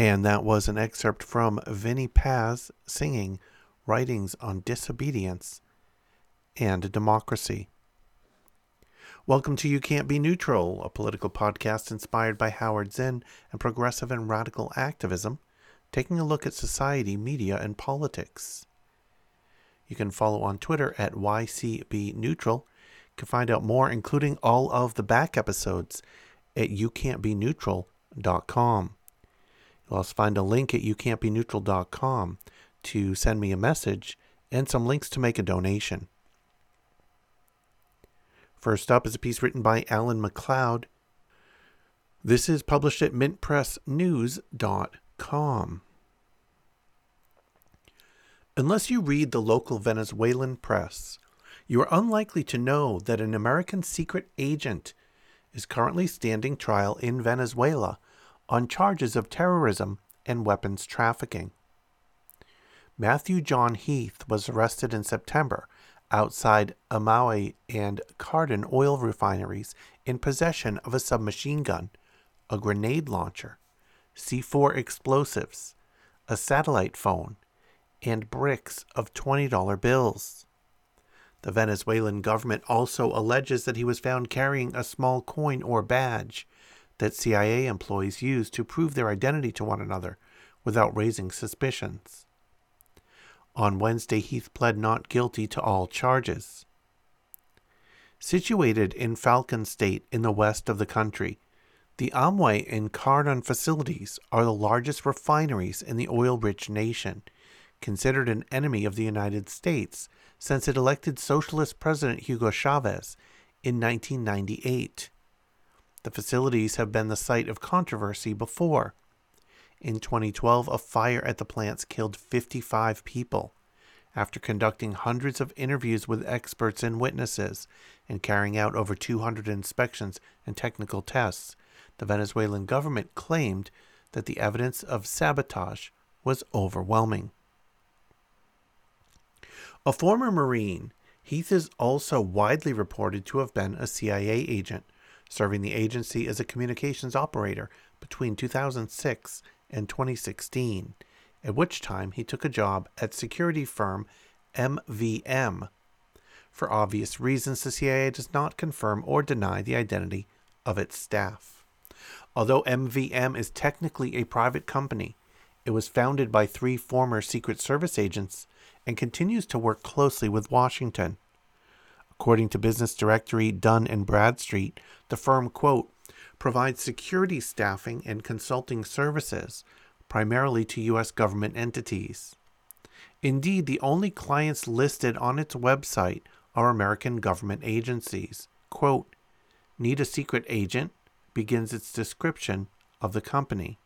And that was an excerpt from Vinnie Paz singing Writings on Disobedience and Democracy. Welcome to You Can't Be Neutral, a political podcast inspired by Howard Zinn and progressive and radical activism, taking a look at society, media, and politics. You can follow on Twitter at YCB Neutral. You can find out more, including all of the back episodes, at youcan'tbeneutral.com. You'll also find a link at youcan'tbeneutral.com to send me a message and some links to make a donation. First up is a piece written by Alan McLeod. This is published at mintpressnews.com. Unless you read the local Venezuelan press, you are unlikely to know that an American secret agent is currently standing trial in Venezuela on charges of terrorism and weapons trafficking. Matthew John Heath was arrested in September outside Amuay and Cardón oil refineries in possession of a submachine gun, a grenade launcher, C4 explosives, a satellite phone, and bricks of $20 bills. The Venezuelan government also alleges that he was found carrying a small coin or badge that CIA employees use to prove their identity to one another without raising suspicions. On Wednesday, Heath pled not guilty to all charges. Situated in Falcon State in the west of the country, the Amuay and Cardón facilities are the largest refineries in the oil rich nation, considered an enemy of the United States since it elected Socialist President Hugo Chavez in 1998. The facilities have been the site of controversy before. In 2012, a fire at the plants killed 55 people. After conducting hundreds of interviews with experts and witnesses and carrying out over 200 inspections and technical tests, the Venezuelan government claimed that the evidence of sabotage was overwhelming. A former Marine, Heath is also widely reported to have been a CIA agent, serving the agency as a communications operator between 2006 and 2016, at which time he took a job at security firm MVM. For obvious reasons, the CIA does not confirm or deny the identity of its staff. Although MVM is technically a private company, it was founded by three former Secret Service agents and continues to work closely with Washington. According to Business Directory Dun and Bradstreet, the firm, quote, provides security staffing and consulting services primarily to U.S. government entities. Indeed, the only clients listed on its website are American government agencies. Quote, Need a secret agent? begins its description of the company.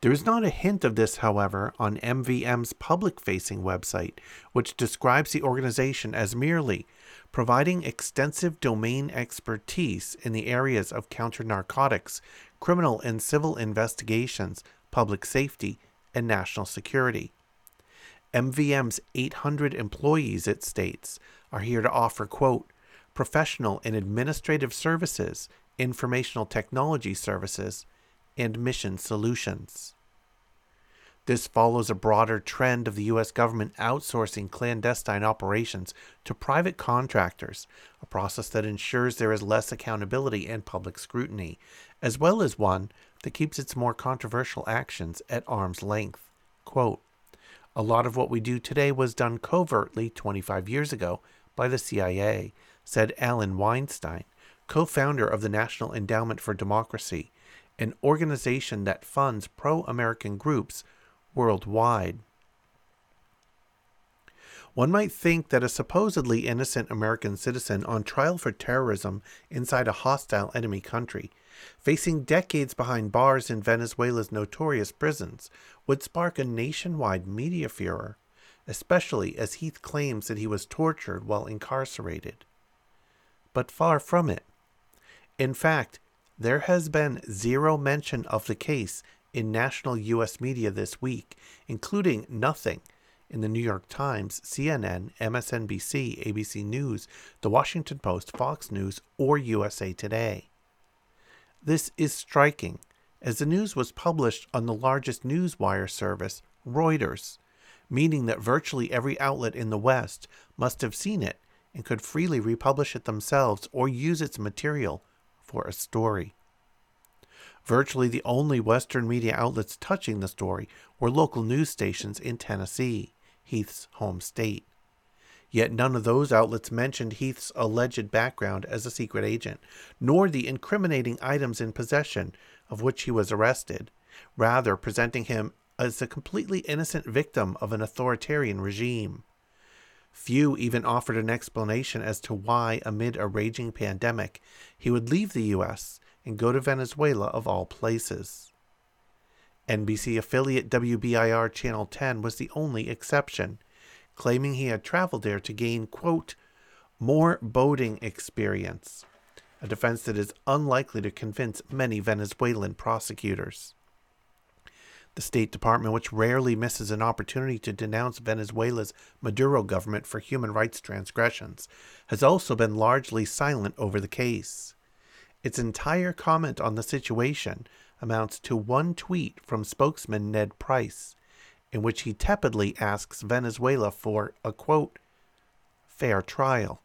There is not a hint of this, however, on MVM's public facing website, which describes the organization as merely providing extensive domain expertise in the areas of counter narcotics, criminal and civil investigations, public safety, and national security. MVM's 800 employees, it states, are here to offer, quote, professional and administrative services, informational technology services, and mission solutions. This follows a broader trend of the U.S. government outsourcing clandestine operations to private contractors, a process that ensures there is less accountability and public scrutiny, as well as one that keeps its more controversial actions at arm's length. Quote, a lot of what we do today was done covertly 25 years ago by the CIA, said Allen Weinstein, co founder of the National Endowment for Democracy, an organization that funds pro American groups worldwide. One might think that a supposedly innocent American citizen on trial for terrorism inside a hostile enemy country facing decades behind bars in Venezuela's notorious prisons, would spark a nationwide media furor, especially as Heath claims that he was tortured while incarcerated. But far from it. In fact, there has been zero mention of the case in national U.S. media this week, including nothing in the New York Times, CNN, MSNBC, ABC News, The Washington Post, Fox News, or USA Today. This is striking, as the news was published on the largest newswire service, Reuters, meaning that virtually every outlet in the West must have seen it and could freely republish it themselves or use its material for a story. Virtually the only Western media outlets touching the story were local news stations in Tennessee, Heath's home state. Yet none of those outlets mentioned Heath's alleged background as a secret agent, nor the incriminating items in possession of which he was arrested, rather presenting him as a completely innocent victim of an authoritarian regime. Few even offered an explanation as to why, amid a raging pandemic, he would leave the U.S. and go to Venezuela of all places. NBC affiliate WBIR Channel 10 was the only exception, claiming he had traveled there to gain, quote, more boating experience, a defense that is unlikely to convince many Venezuelan prosecutors. The State Department, which rarely misses an opportunity to denounce Venezuela's Maduro government for human rights transgressions, has also been largely silent over the case. Its entire comment on the situation amounts to one tweet from spokesman Ned Price, in which he tepidly asks Venezuela for a quote, fair trial.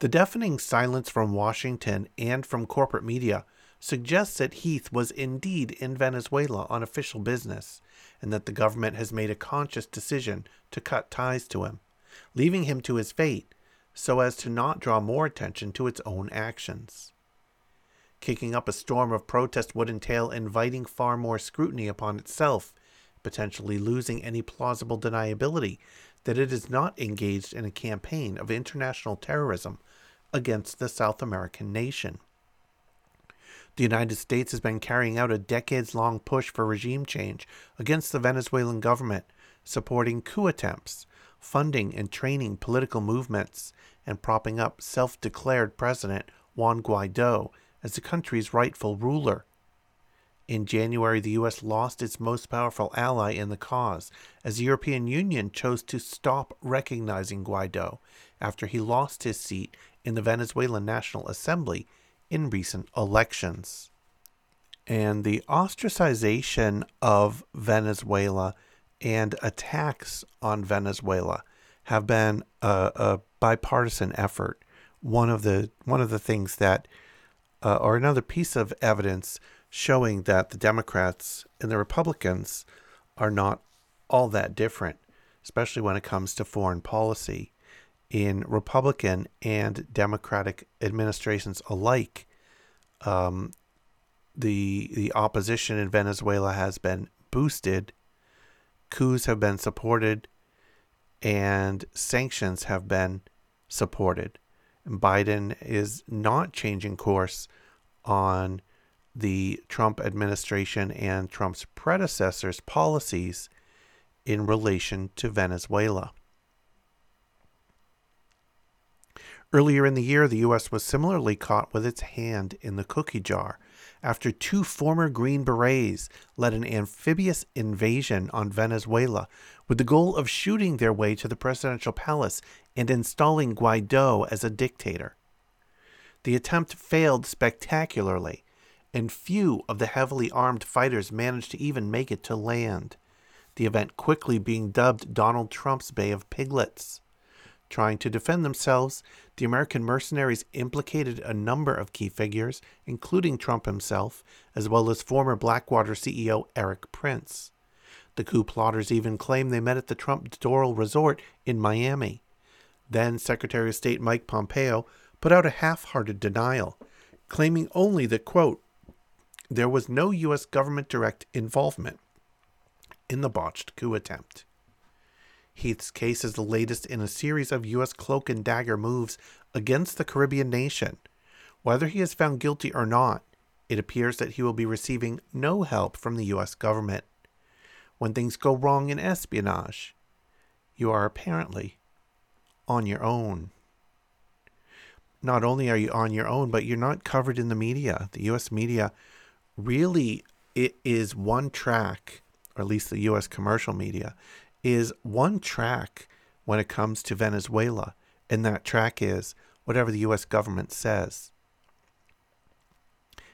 The deafening silence from Washington and from corporate media suggests that Heath was indeed in Venezuela on official business and that the government has made a conscious decision to cut ties to him, leaving him to his fate so as to not draw more attention to its own actions. Kicking up a storm of protest would entail inviting far more scrutiny upon itself, potentially losing any plausible deniability that it is not engaged in a campaign of international terrorism against the South American nation. The United States has been carrying out a decades long push for regime change against the Venezuelan government, supporting coup attempts, funding and training political movements, and propping up self declared President Juan Guaido as the country's rightful ruler. In January, the U.S. lost its most powerful ally in the cause, as the European Union chose to stop recognizing Guaido after he lost his seat in the Venezuelan National Assembly in recent elections. And the ostracization of Venezuela and attacks on Venezuela have been a, a bipartisan effort. One of the one of the things that uh, or another piece of evidence showing that the Democrats and the Republicans are not all that different, especially when it comes to foreign policy. In Republican and Democratic administrations alike, um, the the opposition in Venezuela has been boosted, coups have been supported, and sanctions have been supported. Biden is not changing course on the Trump administration and Trump's predecessors' policies in relation to Venezuela. Earlier in the year, the U.S. was similarly caught with its hand in the cookie jar after two former Green Berets led an amphibious invasion on Venezuela with the goal of shooting their way to the presidential palace and installing Guaido as a dictator. The attempt failed spectacularly, and few of the heavily armed fighters managed to even make it to land, the event quickly being dubbed Donald Trump's Bay of Piglets. Trying to defend themselves, the American mercenaries implicated a number of key figures, including Trump himself, as well as former Blackwater CEO Erik Prince. The coup plotters even claimed they met at the Trump Doral Resort in Miami. Then Secretary of State Mike Pompeo put out a half hearted denial, claiming only that, quote, there was no U.S. government direct involvement in the botched coup attempt. Heath's case is the latest in a series of U.S. cloak and dagger moves against the Caribbean nation, Whether he is found guilty or not, it appears that he will be receiving no help from the US government. When things go wrong in espionage, you are apparently on your own. Not only are you on your own, but you're not covered in the media. The US media really it is one track, or at least the US commercial media, is one track when it comes to Venezuela. And that track is whatever the US government says.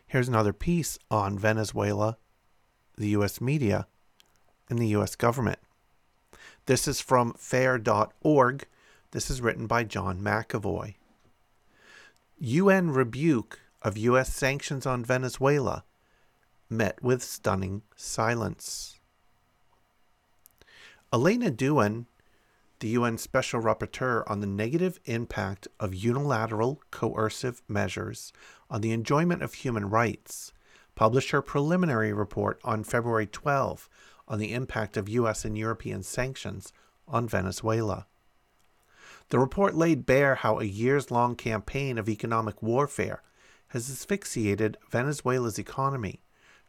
Here's another piece on Venezuela, the US media, and the US government. This is from fair.org. This is written by John McEvoy. UN rebuke of US sanctions on Venezuela met with stunning silence. Alena Douhan the UN Special Rapporteur on the negative impact of unilateral coercive measures on the enjoyment of human rights, published her preliminary report on February 12 on the impact of US and European sanctions on Venezuela. The report laid bare how a years long campaign of economic warfare has asphyxiated Venezuela's economy,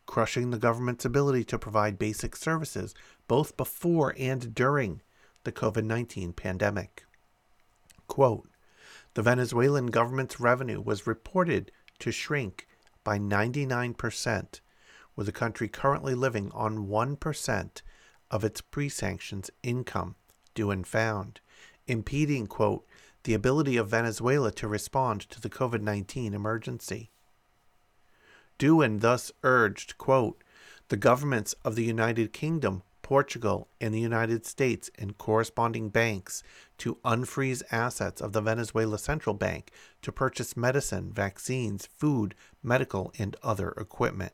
crushing the government's ability to provide basic services both before and during the COVID 19 pandemic. Quote The Venezuelan government's revenue was reported to shrink by 99%, with the country currently living on 1% of its pre sanctions income, Douhan found, impeding, quote, the ability of Venezuela to respond to the COVID 19 emergency. Douhan thus urged, quote, the governments of the United Kingdom Portugal, and the United States and corresponding banks to unfreeze assets of the Venezuela Central Bank to purchase medicine, vaccines, food, medical, and other equipment.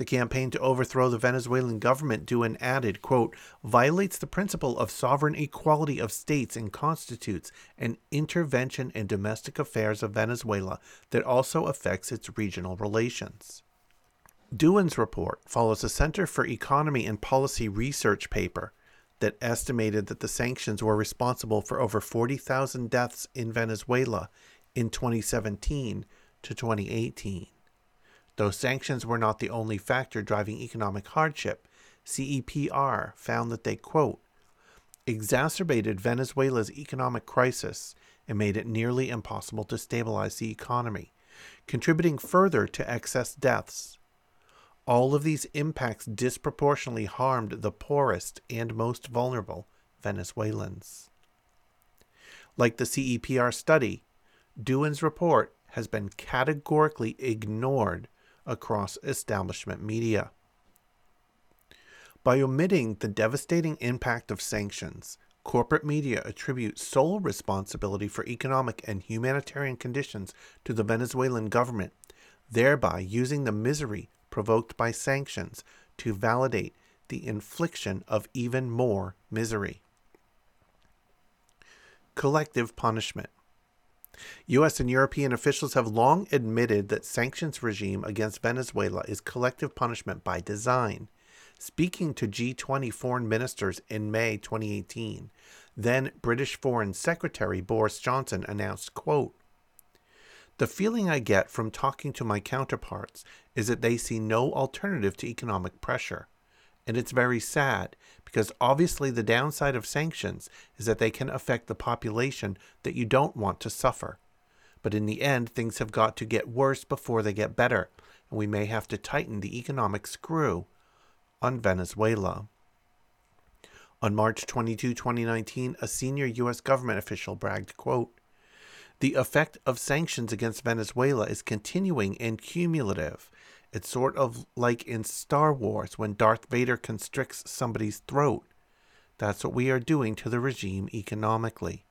The campaign to overthrow the Venezuelan government, Douhan added, quote, violates the principle of sovereign equality of states and constitutes an intervention in domestic affairs of Venezuela that also affects its regional relations. Douhan's report follows a Center for Economy and Policy Research paper that estimated that the sanctions were responsible for over 40,000 deaths in Venezuela in 2017 to 2018. Though sanctions were not the only factor driving economic hardship, CEPR found that they, quote, exacerbated Venezuela's economic crisis and made it nearly impossible to stabilize the economy, contributing further to excess deaths all of these impacts disproportionately harmed the poorest and most vulnerable Venezuelans. Like the CEPR study, Douhan's report has been categorically ignored across establishment media. By omitting the devastating impact of sanctions, corporate media attribute sole responsibility for economic and humanitarian conditions to the Venezuelan government, thereby using the misery provoked by sanctions to validate the infliction of even more misery. Collective punishment. U.S. and European officials have long admitted that sanctions regime against Venezuela is collective punishment by design. Speaking to G20 foreign ministers in May 2018, then British Foreign Secretary Boris Johnson announced, quote, the feeling I get from talking to my counterparts is that they see no alternative to economic pressure. And it's very sad because obviously the downside of sanctions is that they can affect the population that you don't want to suffer. But in the end, things have got to get worse before they get better, and we may have to tighten the economic screw on Venezuela. On March 22, 2019, a senior U.S. government official bragged, quote, the effect of sanctions against Venezuela is continuing and cumulative. It's sort of like in Star Wars when Darth Vader constricts somebody's throat. That's what we are doing to the regime economically.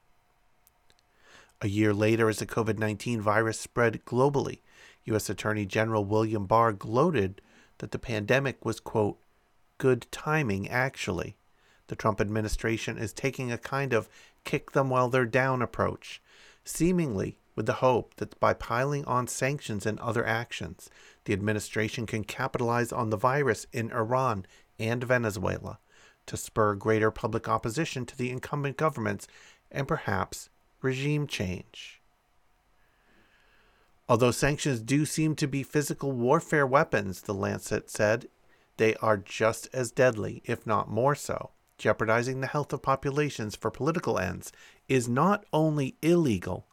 A year later, as the COVID 19 virus spread globally, U.S. Attorney General William Barr gloated that the pandemic was, quote, good timing, actually. The Trump administration is taking a kind of kick them while they're down approach seemingly with the hope that by piling on sanctions and other actions, the administration can capitalize on the virus in Iran and Venezuela to spur greater public opposition to the incumbent governments and perhaps regime change. Although sanctions do seem to be physical warfare weapons, the Lancet said, they are just as deadly, if not more so. Jeopardizing the health of populations for political ends is not only illegal,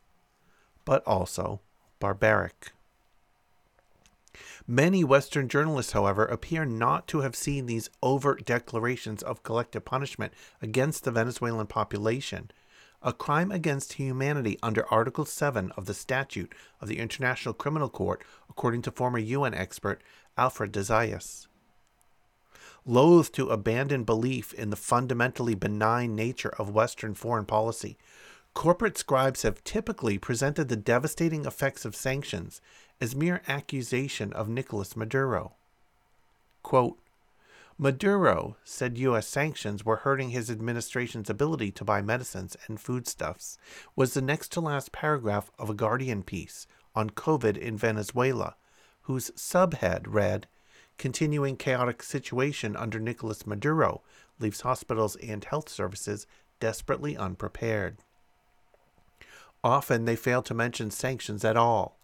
but also barbaric. Many Western journalists, however, appear not to have seen these overt declarations of collective punishment against the Venezuelan population, a crime against humanity under Article 7 of the Statute of the International Criminal Court, according to former UN expert Alfred de Zayas. Loath to abandon belief in the fundamentally benign nature of Western foreign policy, corporate scribes have typically presented the devastating effects of sanctions as mere accusation of Nicolas Maduro. Quote, Maduro said U.S. sanctions were hurting his administration's ability to buy medicines and foodstuffs, was the next to last paragraph of a Guardian piece on COVID in Venezuela, whose subhead read, Continuing chaotic situation under Nicolas Maduro leaves hospitals and health services desperately unprepared. Often they fail to mention sanctions at all,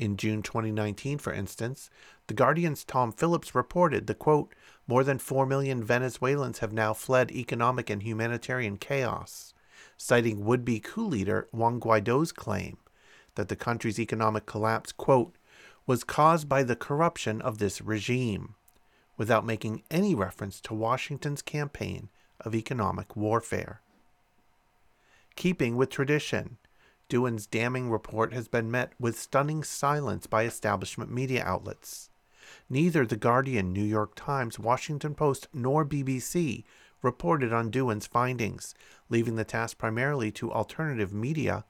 in June 2019, for instance, The Guardian's Tom Phillips reported the quote, more than 4 million Venezuelans have now fled economic and humanitarian chaos, citing would be coup leader Juan Guaido's claim that the country's economic collapse, quote, was caused by the corruption of this regime, without making any reference to Washington's campaign of economic warfare. Keeping with tradition, Douhan's damning report has been met with stunning silence by establishment media outlets. Neither The Guardian, New York Times, Washington Post, nor BBC reported on Douhan's findings, leaving the task primarily to alternative media,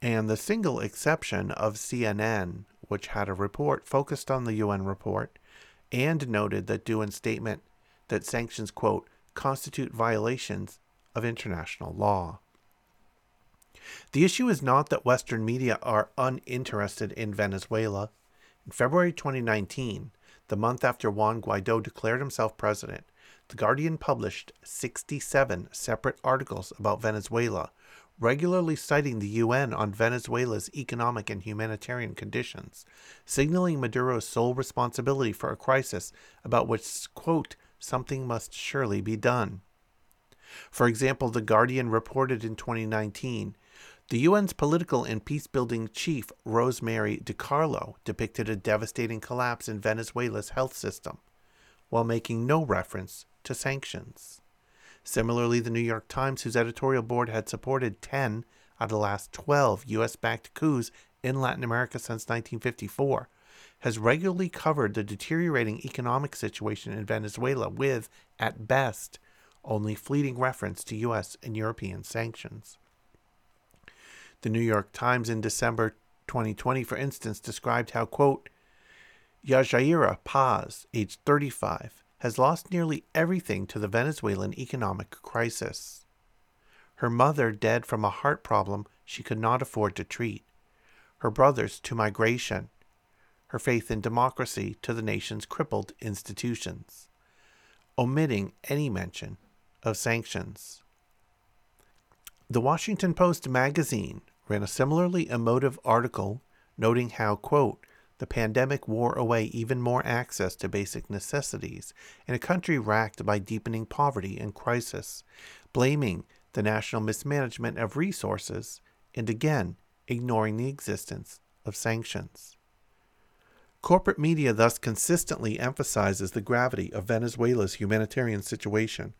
and the single exception of CNN, which had a report focused on the UN report and noted that Douhan's statement that sanctions, quote, constitute violations of international law. The issue is not that Western media are uninterested in Venezuela. In February 2019, the month after Juan Guaido declared himself president, The Guardian published 67 separate articles about Venezuela, regularly citing the UN on Venezuela's economic and humanitarian conditions, signaling Maduro's sole responsibility for a crisis about which, quote, something must surely be done. For example, The Guardian reported in 2019 the UN's political and peace-building chief, Rosemary DiCarlo, depicted a devastating collapse in Venezuela's health system, while making no reference to sanctions. Similarly, the New York Times, whose editorial board had supported 10 out of the last 12 U.S. backed coups in Latin America since 1954, has regularly covered the deteriorating economic situation in Venezuela with, at best, only fleeting reference to U.S. and European sanctions. The New York Times in December 2020, for instance, described how, quote, Yajaira Paz, age 35, has lost nearly everything to the Venezuelan economic crisis. Her mother dead from a heart problem she could not afford to treat, her brothers to migration, her faith in democracy to the nation's crippled institutions, omitting any mention of sanctions. The Washington Post magazine ran a similarly emotive article noting how, quote, the pandemic wore away even more access to basic necessities in a country racked by deepening poverty and crisis, blaming the national mismanagement of resources and again ignoring the existence of sanctions. Corporate media thus consistently emphasizes the gravity of Venezuela's humanitarian situation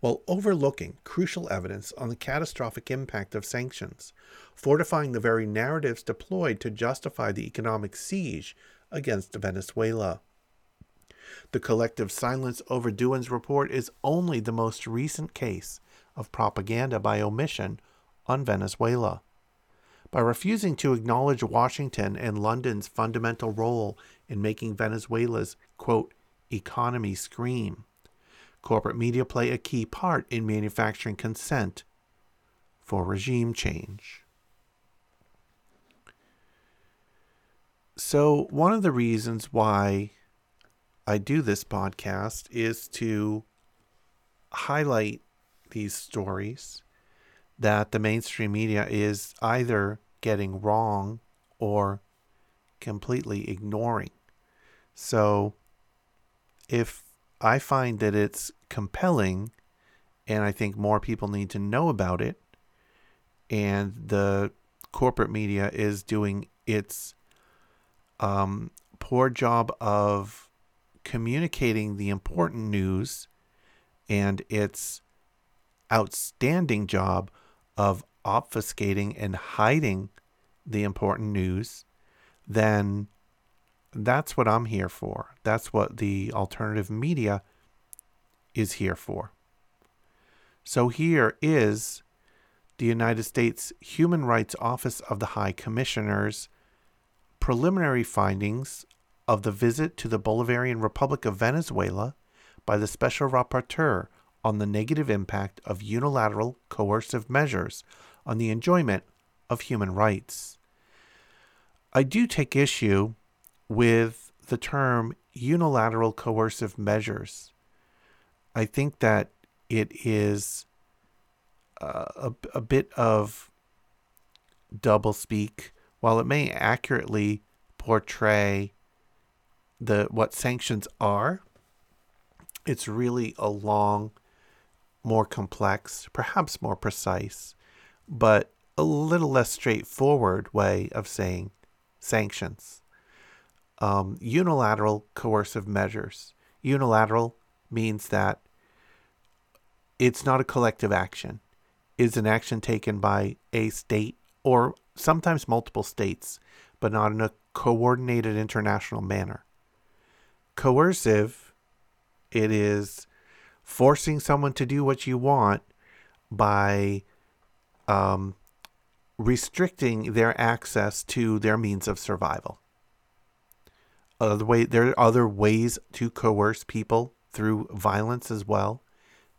while overlooking crucial evidence on the catastrophic impact of sanctions, fortifying the very narratives deployed to justify the economic siege against Venezuela. The collective silence over Douhan's report is only the most recent case of propaganda by omission on Venezuela. By refusing to acknowledge Washington and London's fundamental role in making Venezuela's, quote, economy scream, corporate media play a key part in manufacturing consent for regime change. So, one of the reasons why I do this podcast is to highlight these stories that the mainstream media is either getting wrong or completely ignoring. So if I find that it's compelling and I think more people need to know about it, and the corporate media is doing its um, poor job of communicating the important news and its outstanding job of obfuscating and hiding the important news, then that's what I'm here for. That's what the alternative media is here for. So here is the United States Human Rights Office of the High Commissioner's preliminary findings of the visit to the Bolivarian Republic of Venezuela by the Special Rapporteur on the negative impact of unilateral coercive measures on the enjoyment of human rights. I do take issue with the term unilateral coercive measures. I think that it is uh, a, a bit of doublespeak. While it may accurately portray the what sanctions are, it's really a long, more complex, perhaps more precise, but a little less straightforward way of saying sanctions. Um, unilateral coercive measures. Unilateral means that it's not a collective action. It's an action taken by a state or sometimes multiple states, but not in a coordinated international manner. Coercive, it is forcing someone to do what you want by um, restricting their access to their means of survival. Other way, there are other ways to coerce people through violence as well.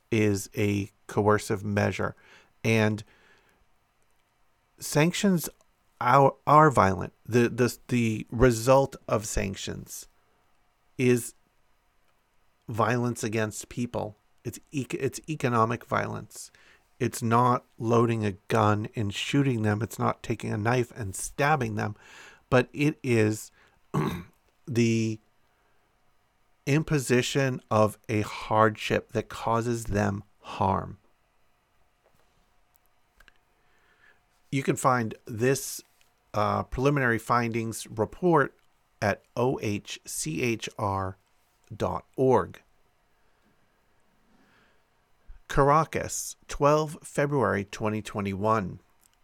Is a coercive measure, and sanctions are, are violent. The the the result of sanctions is violence against people. It's it's economic violence. It's not loading a gun and shooting them. It's not taking a knife and stabbing them, but it is the imposition of a hardship that causes them harm. You can find this uh, preliminary findings report at ohchr.org. Caracas, 12 February 2021.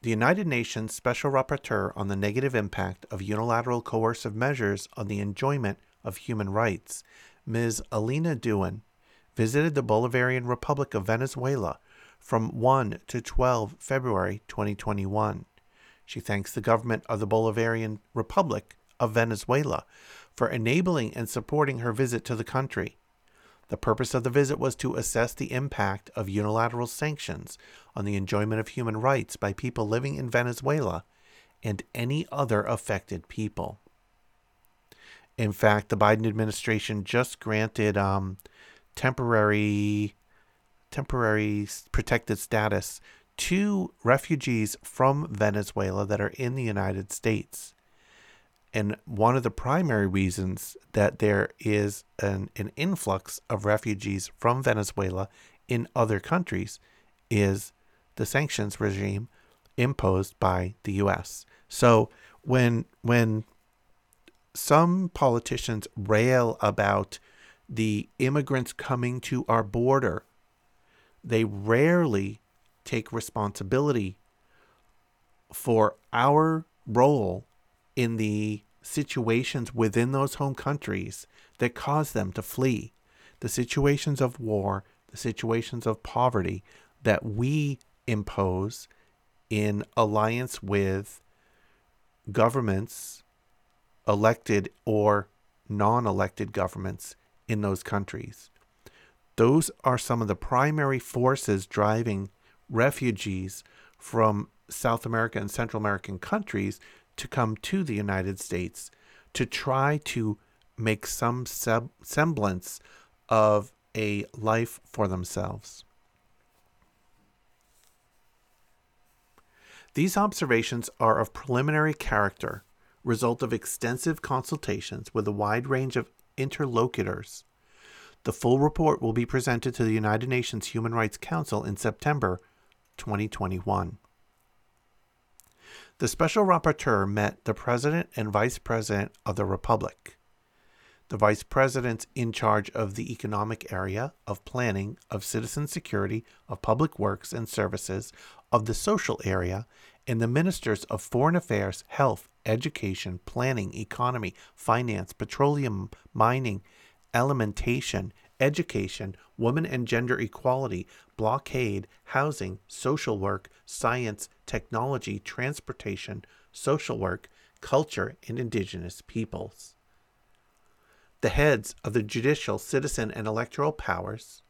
The United Nations Special Rapporteur on the Negative Impact of Unilateral Coercive Measures on the Enjoyment of Human Rights, Ms. Alena Douhan, visited the Bolivarian Republic of Venezuela from 1 to 12 February 2021. She thanks the government of the Bolivarian Republic of Venezuela for enabling and supporting her visit to the country. The purpose of the visit was to assess the impact of unilateral sanctions on the enjoyment of human rights by people living in Venezuela and any other affected people. In fact, the Biden administration just granted um, temporary temporary protected status to refugees from Venezuela that are in the United States. And one of the primary reasons that there is an, an influx of refugees from Venezuela in other countries is the sanctions regime imposed by the US. So when when some politicians rail about the immigrants coming to our border, they rarely take responsibility for our role in the situations within those home countries that cause them to flee, the situations of war, the situations of poverty that we impose in alliance with governments, elected or non elected governments in those countries. Those are some of the primary forces driving refugees from South America and Central American countries to come to the United States to try to make some semblance of a life for themselves. These observations are of preliminary character result of extensive consultations with a wide range of interlocutors. The full report will be presented to the United Nations Human Rights Council in September 2021. The Special Rapporteur met the President and Vice President of the Republic. The Vice President's in charge of the economic area, of planning, of citizen security, of public works and services, of the social area, and the Ministers of Foreign Affairs, Health, Education, Planning, Economy, Finance, Petroleum, Mining, Alimentation, Education, Women and Gender Equality, Blockade, Housing, Social Work, Science, Technology, Transportation, Social Work, Culture, and Indigenous Peoples. The heads of the judicial, citizen, and electoral powers,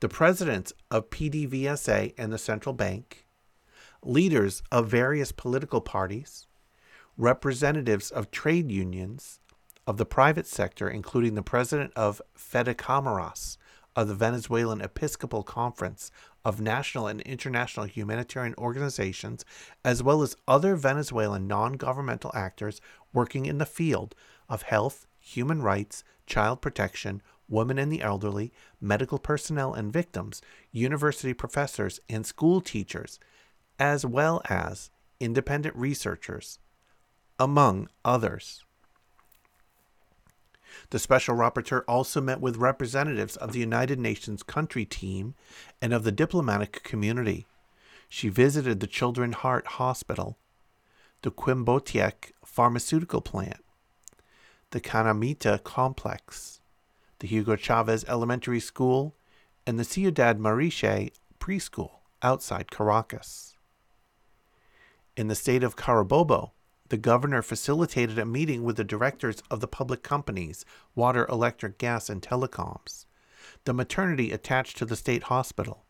the presidents of PDVSA and the central bank, leaders of various political parties, representatives of trade unions, of the private sector, including the president of FEDECAMARAS, of the Venezuelan Episcopal Conference, of national and international humanitarian organizations, as well as other Venezuelan non governmental actors working in the field of health, human rights, child protection, women and the elderly, medical personnel and victims, university professors, and school teachers, as well as independent researchers, among others. The Special Rapporteur also met with representatives of the United Nations country team and of the diplomatic community. She visited the Children Heart Hospital, the Quimbiotec pharmaceutical plant, the Canamita complex, the Hugo Chavez Elementary School, and the Ciudad Mariche preschool outside Caracas. In the state of Carabobo, the governor facilitated a meeting with the directors of the public companies, water, electric, gas, and telecoms, the maternity attached to the state hospital,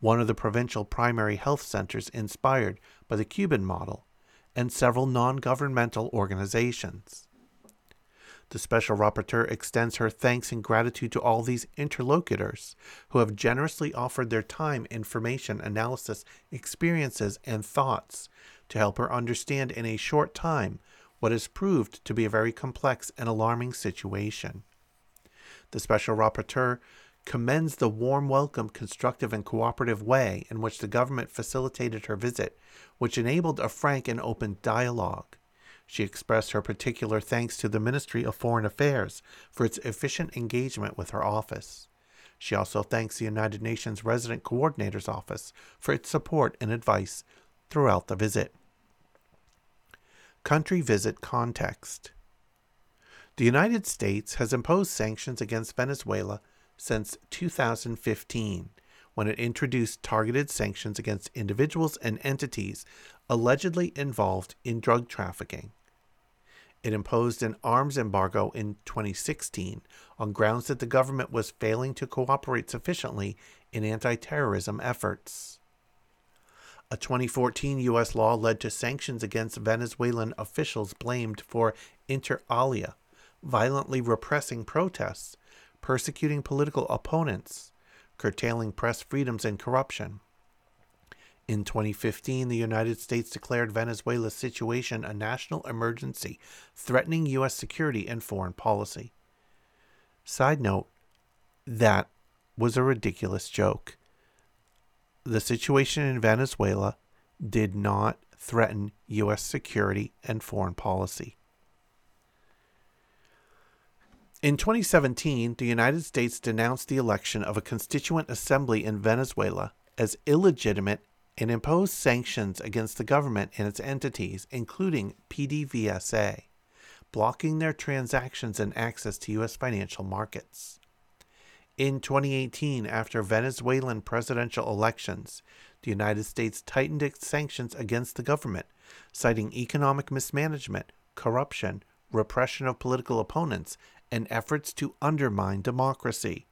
one of the provincial primary health centers inspired by the Cuban model, and several non governmental organizations. The Special Rapporteur extends her thanks and gratitude to all these interlocutors who have generously offered their time, information, analysis, experiences, and thoughts to help her understand in a short time what has proved to be a very complex and alarming situation. The Special Rapporteur commends the warm welcome, constructive, and cooperative way in which the government facilitated her visit, which enabled a frank and open dialogue. She expressed her particular thanks to the Ministry of Foreign Affairs for its efficient engagement with her office. She also thanks the United Nations Resident Coordinator's Office for its support and advice throughout the visit. Country visit context. The United States has imposed sanctions against Venezuela since 2015, when it introduced targeted sanctions against individuals and entities allegedly involved in drug trafficking. It imposed an arms embargo in 2016 on grounds that the government was failing to cooperate sufficiently in anti terrorism efforts. A 2014 U.S. law led to sanctions against Venezuelan officials blamed for inter alia, violently repressing protests, persecuting political opponents, curtailing press freedoms, and corruption. In 2015, the United States declared Venezuela's situation a national emergency, threatening U.S. security and foreign policy. Side note that was a ridiculous joke the situation in Venezuela did not threaten U.S. security and foreign policy. In 2017, the United States denounced the election of a constituent assembly in Venezuela as illegitimate and imposed sanctions against the government and its entities, including PDVSA, blocking their transactions and access to U.S. financial markets. In 2018, after Venezuelan presidential elections, the United States tightened its sanctions against the government, citing economic mismanagement, corruption, repression of political opponents, and efforts to undermine democracy.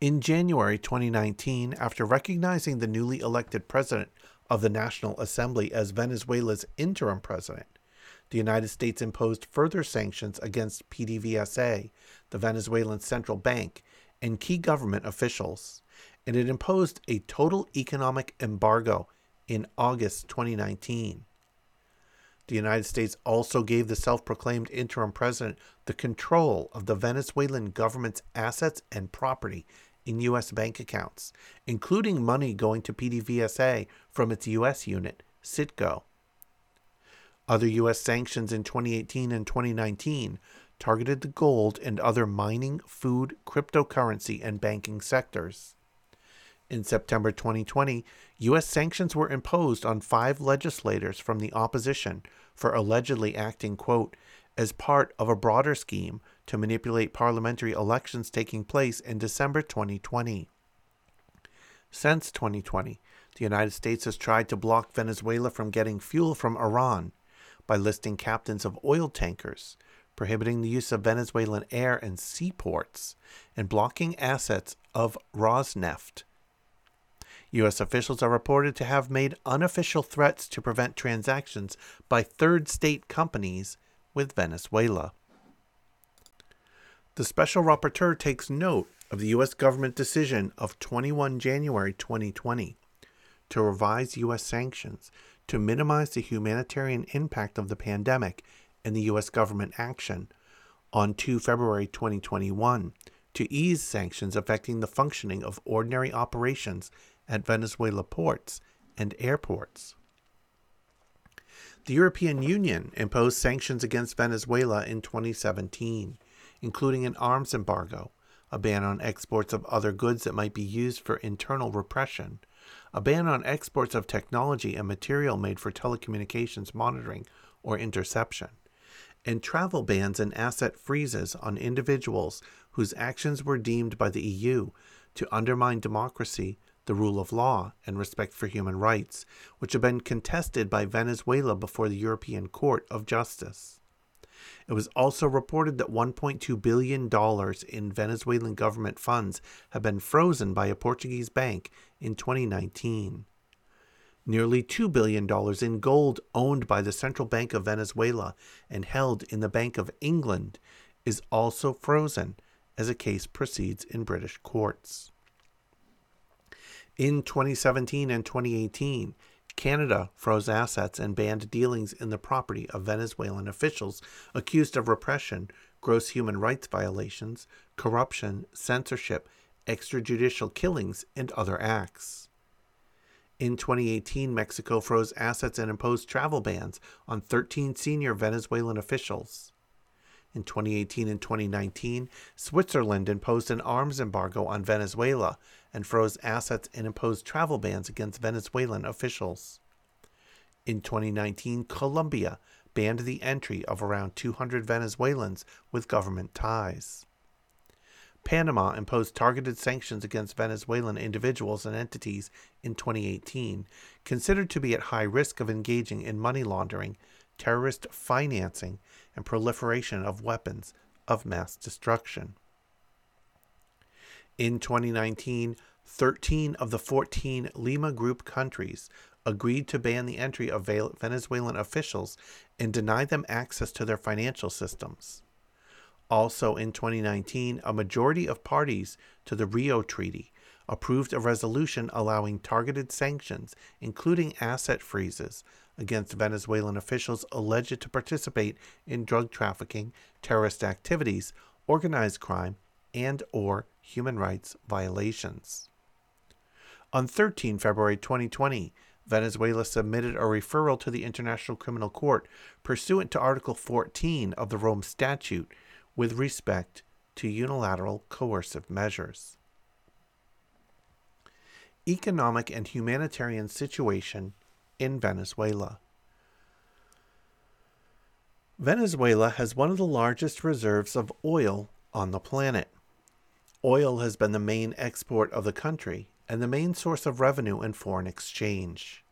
In January 2019, after recognizing the newly elected president of the National Assembly as Venezuela's interim president, the United States imposed further sanctions against PDVSA, the Venezuelan central bank, and key government officials, and it imposed a total economic embargo in August 2019. The United States also gave the self proclaimed interim president the control of the Venezuelan government's assets and property in U.S. bank accounts, including money going to PDVSA from its U.S. unit, Citgo. Other U.S. sanctions in 2018 and 2019 targeted the gold and other mining, food, cryptocurrency, and banking sectors. In September 2020, U.S. sanctions were imposed on five legislators from the opposition for allegedly acting, quote, as part of a broader scheme to manipulate parliamentary elections taking place in December 2020. Since 2020, the United States has tried to block Venezuela from getting fuel from Iran by listing captains of oil tankers, prohibiting the use of Venezuelan air and seaports, and blocking assets of Rosneft. U.S. officials are reported to have made unofficial threats to prevent transactions by third state companies with Venezuela. The Special Rapporteur takes note of the U.S. government decision of 21 January 2020 to revise U.S. sanctions to minimize the humanitarian impact of the pandemic and the U.S. government action on 2 February 2021 to ease sanctions affecting the functioning of ordinary operations at Venezuela ports and airports. The European Union imposed sanctions against Venezuela in 2017, including an arms embargo, a ban on exports of other goods that might be used for internal repression, a ban on exports of technology and material made for telecommunications monitoring or interception, and travel bans and asset freezes on individuals whose actions were deemed by the EU to undermine democracy, the rule of law, and respect for human rights, which have been contested by Venezuela before the European Court of Justice. It was also reported that $1.2 billion in Venezuelan government funds have been frozen by a Portuguese bank in 2019. Nearly $2 billion in gold owned by the Central Bank of Venezuela and held in the Bank of England is also frozen as a case proceeds in British courts. In 2017 and 2018, Canada froze assets and banned dealings in the property of Venezuelan officials accused of repression, gross human rights violations, corruption, censorship, extrajudicial killings, and other acts. In 2018, Mexico froze assets and imposed travel bans on 13 senior Venezuelan officials. In 2018 and 2019, Switzerland imposed an arms embargo on Venezuela and froze assets and imposed travel bans against Venezuelan officials. In 2019, Colombia banned the entry of around 200 Venezuelans with government ties. Panama imposed targeted sanctions against Venezuelan individuals and entities in 2018, considered to be at high risk of engaging in money laundering, terrorist financing, and proliferation of weapons of mass destruction. In 2019, 13 of the 14 Lima Group countries agreed to ban the entry of Venezuelan officials and deny them access to their financial systems. Also in 2019, a majority of parties to the Rio Treaty approved a resolution allowing targeted sanctions, including asset freezes, against Venezuelan officials alleged to participate in drug trafficking, terrorist activities, organized crime, and or human rights violations. On 13 February 2020, Venezuela submitted a referral to the International Criminal Court pursuant to Article 14 of the Rome Statute with respect to unilateral coercive measures. Economic and humanitarian situation in Venezuela. Venezuela has one of the largest reserves of oil on the planet. Oil has been the main export of the country and the main source of revenue and foreign exchange.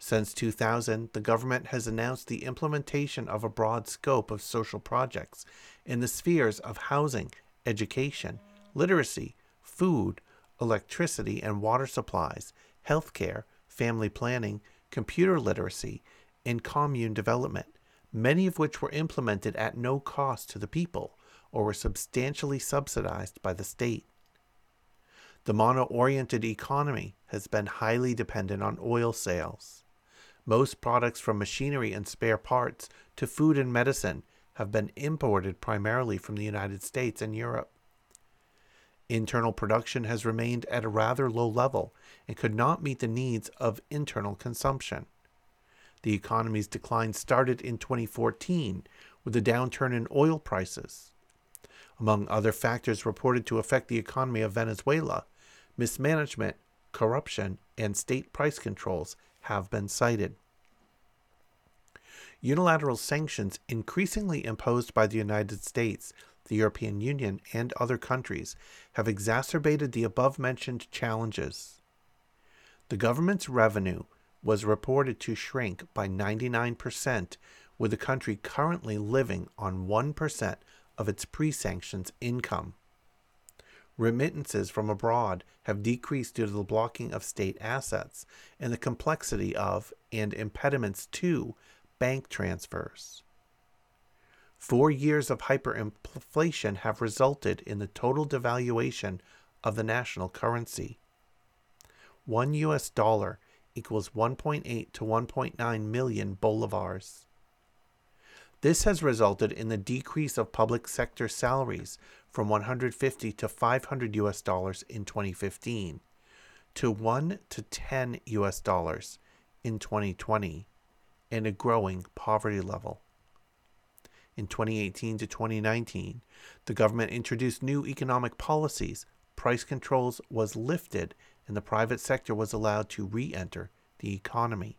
Since 2000, the government has announced the implementation of a broad scope of social projects in the spheres of housing, education, literacy, food, electricity and water supplies, healthcare, family planning, computer literacy, and commune development, many of which were implemented at no cost to the people or were substantially subsidized by the state. The mono oriented economy has been highly dependent on oil sales. Most products from machinery and spare parts to food and medicine have been imported primarily from the United States and Europe. Internal production has remained at a rather low level and could not meet the needs of internal consumption. The economy's decline started in 2014 with a downturn in oil prices. Among other factors reported to affect the economy of Venezuela, mismanagement, corruption, and state price controls have been cited. Unilateral sanctions increasingly imposed by the United States, the European Union, and other countries have exacerbated the above mentioned challenges. The government's revenue was reported to shrink by 99%, with the country currently living on 1% of its pre sanctions income. Remittances from abroad have decreased due to the blocking of state assets and the complexity of and impediments to bank transfers. Four years of hyperinflation have resulted in the total devaluation of the national currency. One US dollar equals 1.8 to 1.9 million bolivars. This has resulted in the decrease of public sector salaries from 150 to 500 US dollars in 2015 to 1 to 10 US dollars in 2020 and a growing poverty level. In 2018 to 2019, the government introduced new economic policies, price controls was lifted, and the private sector was allowed to re enter the economy.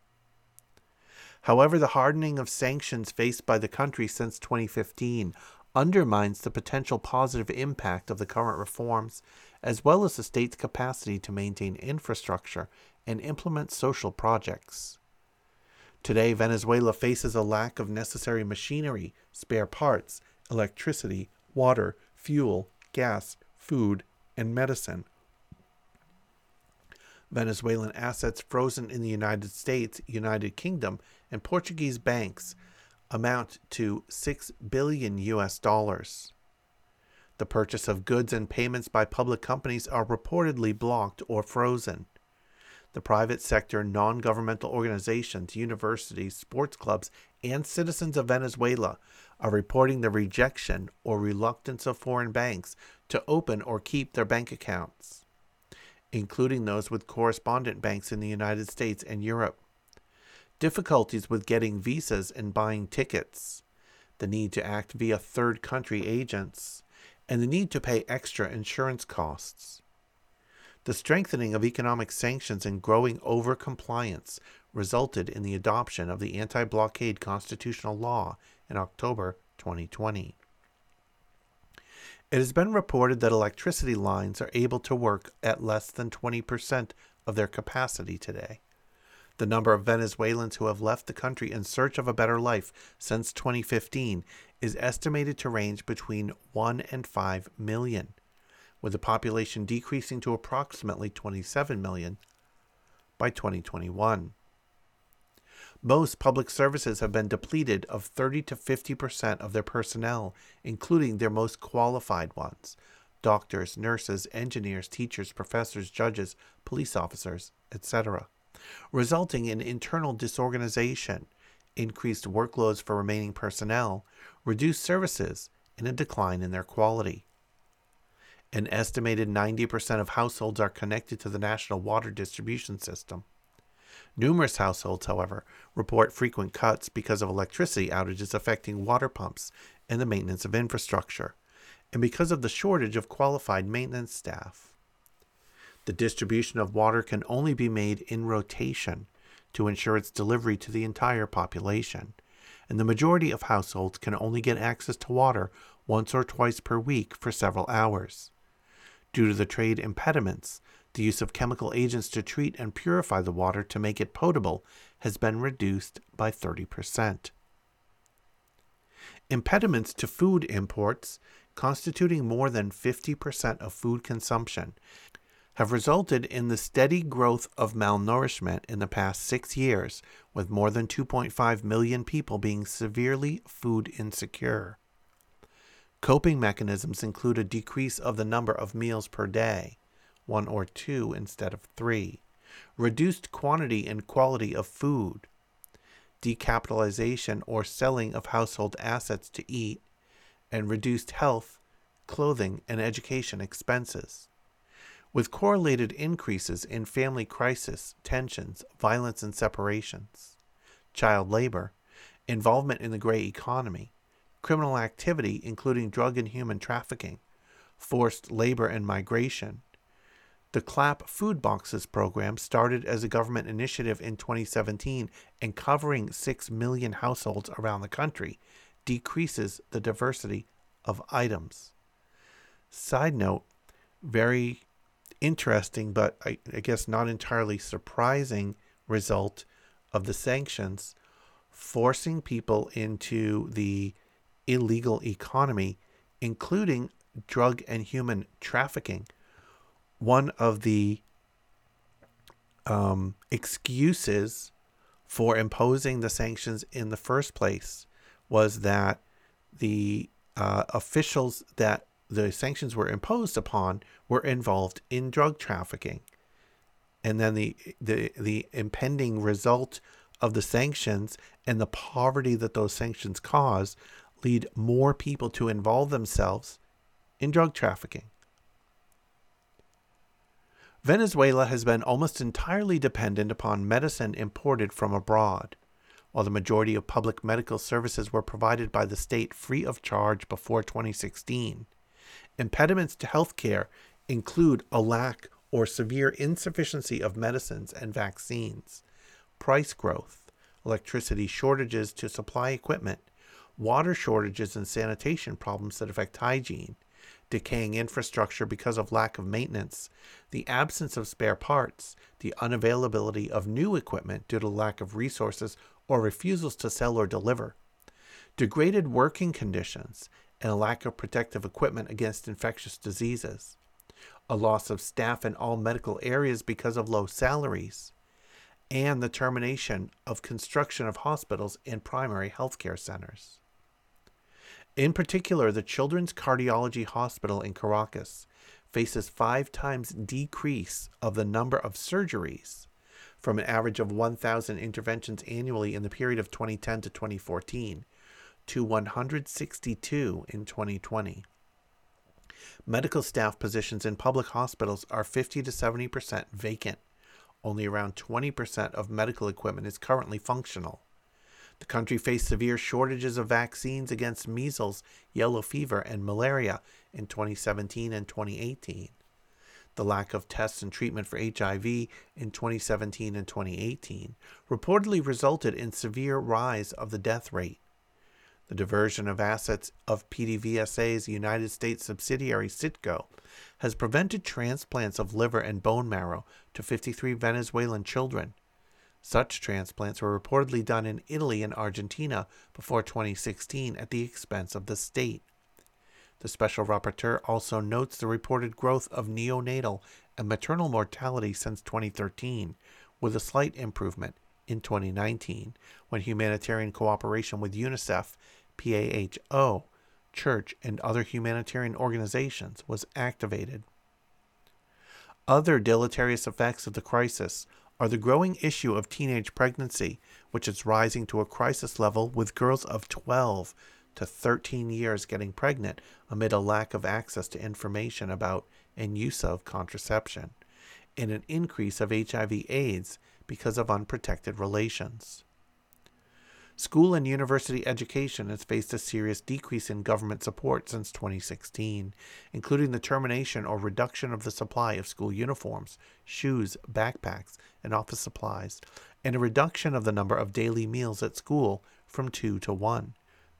However, the hardening of sanctions faced by the country since 2015 undermines the potential positive impact of the current reforms, as well as the state's capacity to maintain infrastructure and implement social projects. Today, Venezuela faces a lack of necessary machinery, spare parts, electricity, water, fuel, gas, food, and medicine. Venezuelan assets frozen in the United States, United Kingdom, and Portuguese banks amount to 6 billion US dollars. The purchase of goods and payments by public companies are reportedly blocked or frozen. The private sector, non governmental organizations, universities, sports clubs, and citizens of Venezuela are reporting the rejection or reluctance of foreign banks to open or keep their bank accounts, including those with correspondent banks in the United States and Europe. Difficulties with getting visas and buying tickets, the need to act via third country agents, and the need to pay extra insurance costs. The strengthening of economic sanctions and growing overcompliance resulted in the adoption of the anti blockade constitutional law in October 2020. It has been reported that electricity lines are able to work at less than 20% of their capacity today. The number of Venezuelans who have left the country in search of a better life since 2015 is estimated to range between 1 and 5 million with the population decreasing to approximately 27 million by 2021. Most public services have been depleted of 30 to 50% of their personnel, including their most qualified ones doctors, nurses, engineers, teachers, professors, judges, police officers, etc., resulting in internal disorganization, increased workloads for remaining personnel, reduced services, and a decline in their quality. An estimated 90% of households are connected to the national water distribution system. Numerous households, however, report frequent cuts because of electricity outages affecting water pumps and the maintenance of infrastructure, and because of the shortage of qualified maintenance staff. The distribution of water can only be made in rotation to ensure its delivery to the entire population, and the majority of households can only get access to water once or twice per week for several hours. Due to the trade impediments, the use of chemical agents to treat and purify the water to make it potable has been reduced by 30%. Impediments to food imports, constituting more than 50% of food consumption, have resulted in the steady growth of malnourishment in the past six years, with more than 2.5 million people being severely food insecure. Coping mechanisms include a decrease of the number of meals per day, one or two instead of three, reduced quantity and quality of food, decapitalization or selling of household assets to eat, and reduced health, clothing, and education expenses. With correlated increases in family crisis, tensions, violence and separations, child labor, involvement in the gray economy, criminal activity, including drug and human trafficking, forced labor and migration. The CLAP Food Boxes program started as a government initiative in 2017 and covering 6 million households around the country decreases the diversity of items. Side note, very interesting, but I, I guess not entirely surprising result of the sanctions forcing people into the illegal economy, including drug and human trafficking. One of the um, excuses for imposing the sanctions in the first place was that the uh, officials that the sanctions were imposed upon were involved in drug trafficking. And then the, the, the impending result of the sanctions and the poverty that those sanctions cause lead more people to involve themselves in drug trafficking. Venezuela has been almost entirely dependent upon medicine imported from abroad. While the majority of public medical services were provided by the state free of charge before 2016, impediments to health care include a lack or severe insufficiency of medicines and vaccines, price growth, electricity shortages to supply equipment, water shortages and sanitation problems that affect hygiene, decaying infrastructure because of lack of maintenance, the absence of spare parts, the unavailability of new equipment due to lack of resources or refusals to sell or deliver, degraded working conditions, and a lack of protective equipment against infectious diseases, a loss of staff in all medical areas because of low salaries, and the termination of construction of hospitals and primary healthcare centers. In particular, the Children's Cardiology Hospital in Caracas faces five times decrease of the number of surgeries from an average of 1,000 interventions annually in the period of 2010 to 2014 to 162 in 2020. Medical staff positions in public hospitals are 50 to 70% vacant. Only around 20% of medical equipment is currently functional. The country faced severe shortages of vaccines against measles, yellow fever, and malaria in 2017 and 2018. The lack of tests and treatment for HIV in 2017 and 2018 reportedly resulted in severe rise of the death rate. The diversion of assets of PDVSA's United States subsidiary Citgo has prevented transplants of liver and bone marrow to 53 Venezuelan children such transplants were reportedly done in Italy and Argentina before 2016 at the expense of the state. The special rapporteur also notes the reported growth of neonatal and maternal mortality since 2013, with a slight improvement in 2019 when humanitarian cooperation with UNICEF, PAHO, church, and other humanitarian organizations was activated. Other deleterious effects of the crisis are the growing issue of teenage pregnancy, which is rising to a crisis level with girls of 12 to 13 years getting pregnant amid a lack of access to information about and use of contraception, and an increase of HIV/AIDS because of unprotected relations. School and university education has faced a serious decrease in government support since 2016, including the termination or reduction of the supply of school uniforms, shoes, backpacks, and office supplies, and a reduction of the number of daily meals at school from two to one,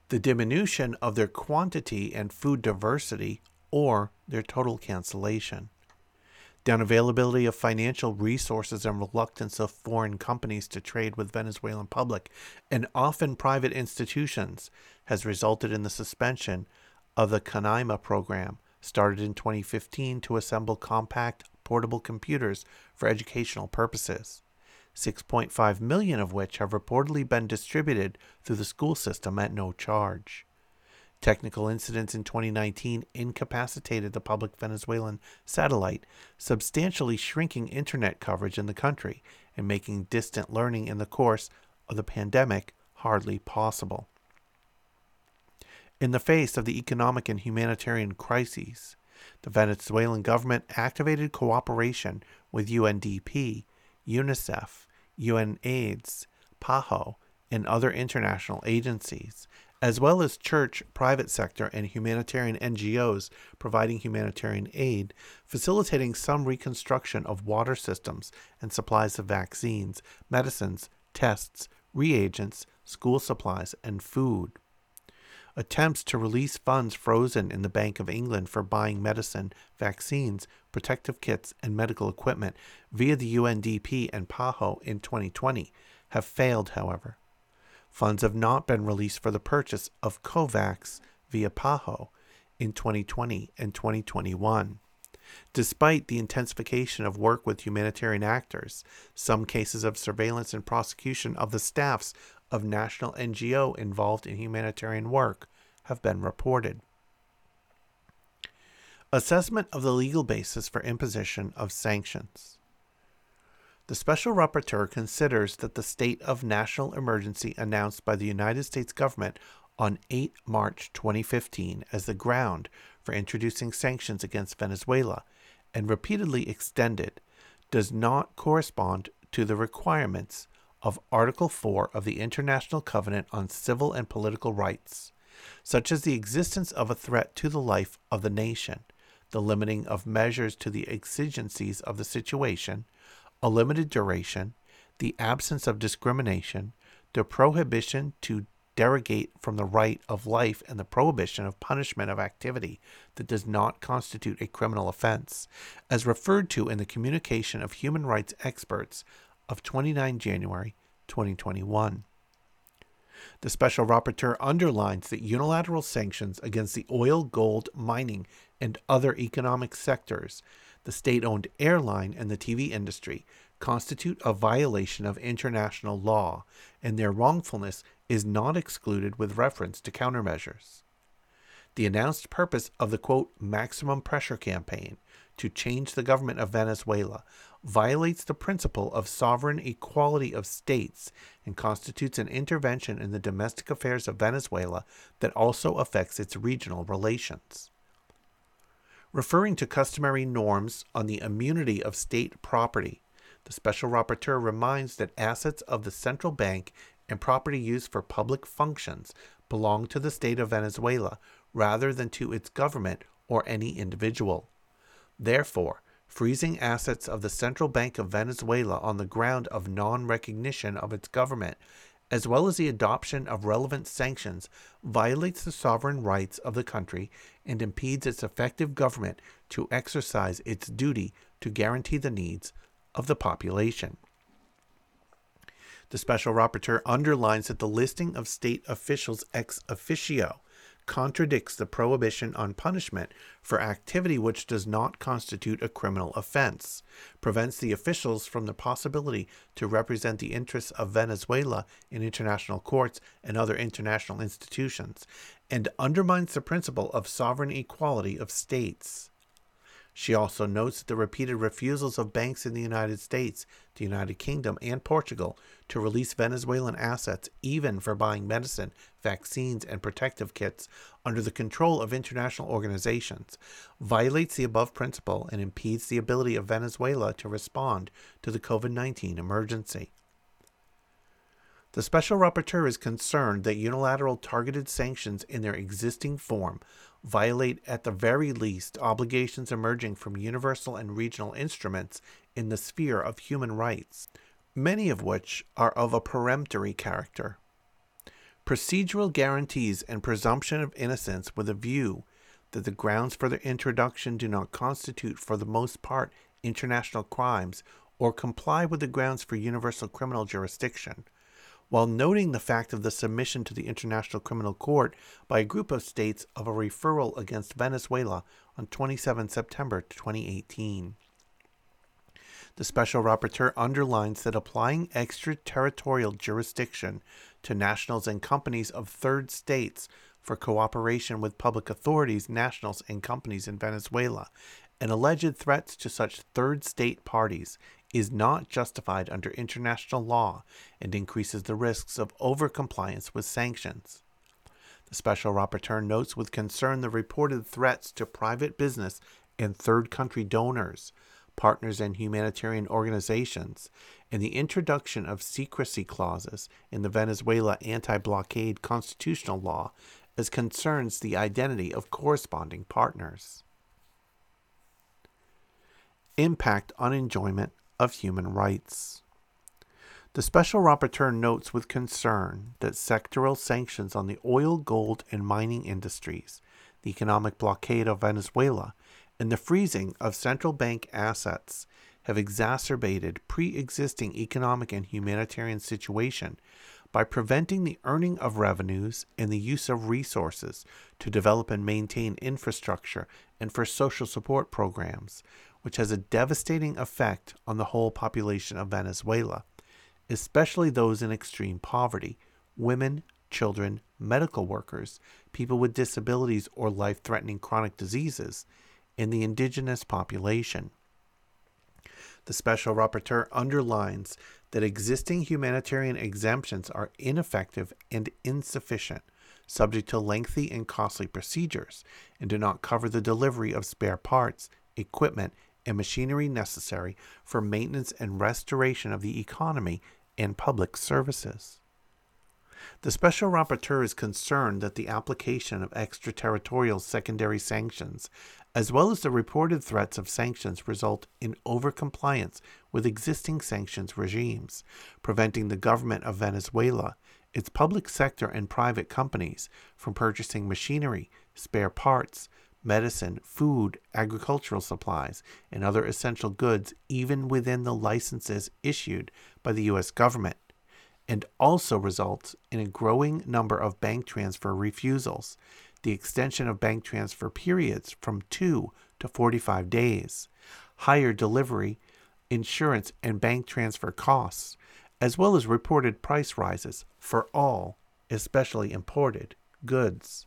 the diminution of their quantity and food diversity, or their total cancellation down availability of financial resources and reluctance of foreign companies to trade with Venezuelan public and often private institutions has resulted in the suspension of the Canaima program started in 2015 to assemble compact portable computers for educational purposes. 6.5 million of which have reportedly been distributed through the school system at no charge. Technical incidents in 2019 incapacitated the public Venezuelan satellite, substantially shrinking internet coverage in the country and making distant learning in the course of the pandemic hardly possible. In the face of the economic and humanitarian crises, the Venezuelan government activated cooperation with UNDP, UNICEF, UNAIDS, PAHO, and other international agencies, as well as church, private sector, and humanitarian NGOs providing humanitarian aid, facilitating some reconstruction of water systems and supplies of vaccines, medicines, tests, reagents, school supplies, and food. Attempts to release funds frozen in the Bank of England for buying medicine, vaccines, protective kits, and medical equipment via the UNDP and PAHO in 2020 have failed, however. Funds have not been released for the purchase of COVAX via PAHO in 2020 and 2021. Despite the intensification of work with humanitarian actors, some cases of surveillance and prosecution of the staffs of national NGO involved in humanitarian work have been reported. Assessment of the legal basis for imposition of sanctions. The Special Rapporteur considers that the state of national emergency announced by the United States government on 8 March 2015 as the ground for introducing sanctions against Venezuela and repeatedly extended does not correspond to the requirements of Article 4 of the International Covenant on Civil and Political Rights, such as the existence of a threat to the life of the nation, the limiting of measures to the exigencies of the situation, a limited duration, the absence of discrimination, the prohibition to derogate from the right of life and the prohibition of punishment of activity that does not constitute a criminal offense, as referred to in the Communication of Human Rights Experts of 29 January 2021. The Special Rapporteur underlines that unilateral sanctions against the oil, gold, mining, and other economic sectors the state owned airline, and the TV industry constitute a violation of international law, and their wrongfulness is not excluded with reference to countermeasures. The announced purpose of the quote, maximum pressure campaign to change the government of Venezuela violates the principle of sovereign equality of states and constitutes an intervention in the domestic affairs of Venezuela that also affects its regional relations referring to customary norms on the immunity of state property. The special rapporteur reminds that assets of the central bank and property used for public functions belong to the state of Venezuela rather than to its government or any individual. Therefore, freezing assets of the Central Bank of Venezuela on the ground of non recognition of its government as well as the adoption of relevant sanctions, violates the sovereign rights of the country and impedes its effective government to exercise its duty to guarantee the needs of the population. The special rapporteur underlines that the listing of state officials ex officio contradicts the prohibition on punishment for activity which does not constitute a criminal offense, prevents the officials from the possibility to represent the interests of Venezuela in international courts and other international institutions, and undermines the principle of sovereign equality of states. She also notes that the repeated refusals of banks in the United States, the United Kingdom, and Portugal to release Venezuelan assets, even for buying medicine, vaccines, and protective kits under the control of international organizations, violates the above principle and impedes the ability of Venezuela to respond to the COVID 19 emergency. The Special Rapporteur is concerned that unilateral targeted sanctions in their existing form violate at the very least obligations emerging from universal and regional instruments in the sphere of human rights, many of which are of a peremptory character. Procedural guarantees and presumption of innocence with a view that the grounds for their introduction do not constitute, for the most part, international crimes or comply with the grounds for universal criminal jurisdiction while noting the fact of the submission to the International Criminal Court by a group of states of a referral against Venezuela on 27 September 2018. The Special Rapporteur underlines that applying extraterritorial jurisdiction to nationals and companies of third states for cooperation with public authorities, nationals, and companies in Venezuela, and alleged threats to such third state parties is not justified under international law and increases the risks of overcompliance with sanctions. The special rapporteur notes with concern the reported threats to private business and third country donors, partners, and humanitarian organizations, and the introduction of secrecy clauses in the Venezuela anti blockade constitutional law as concerns the identity of corresponding partners. Impact on enjoyment of human rights. The Special Rapporteur notes with concern that sectoral sanctions on the oil, gold, and mining industries, the economic blockade of Venezuela, and the freezing of central bank assets have exacerbated pre existing economic and humanitarian situation by preventing the earning of revenues and the use of resources to develop and maintain infrastructure and for social support programs, which has a devastating effect on the whole population of Venezuela, especially those in extreme poverty, women, children, medical workers, people with disabilities or life threatening chronic diseases, and the indigenous population. The special rapporteur underlines that existing humanitarian exemptions are ineffective and insufficient, subject to lengthy and costly procedures, and do not cover the delivery of spare parts, equipment, and machinery necessary for maintenance and restoration of the economy and public services. The Special Rapporteur is concerned that the application of extraterritorial secondary sanctions, as well as the reported threats of sanctions, result in overcompliance with existing sanctions regimes, preventing the government of Venezuela, its public sector, and private companies from purchasing machinery, spare parts, medicine, food, agricultural supplies, and other essential goods, even within the licenses issued by the U.S. government, and also results in a growing number of bank transfer refusals, the extension of bank transfer periods from 2 to 45 days, higher delivery, insurance, and bank transfer costs, as well as reported price rises for all, especially imported, goods.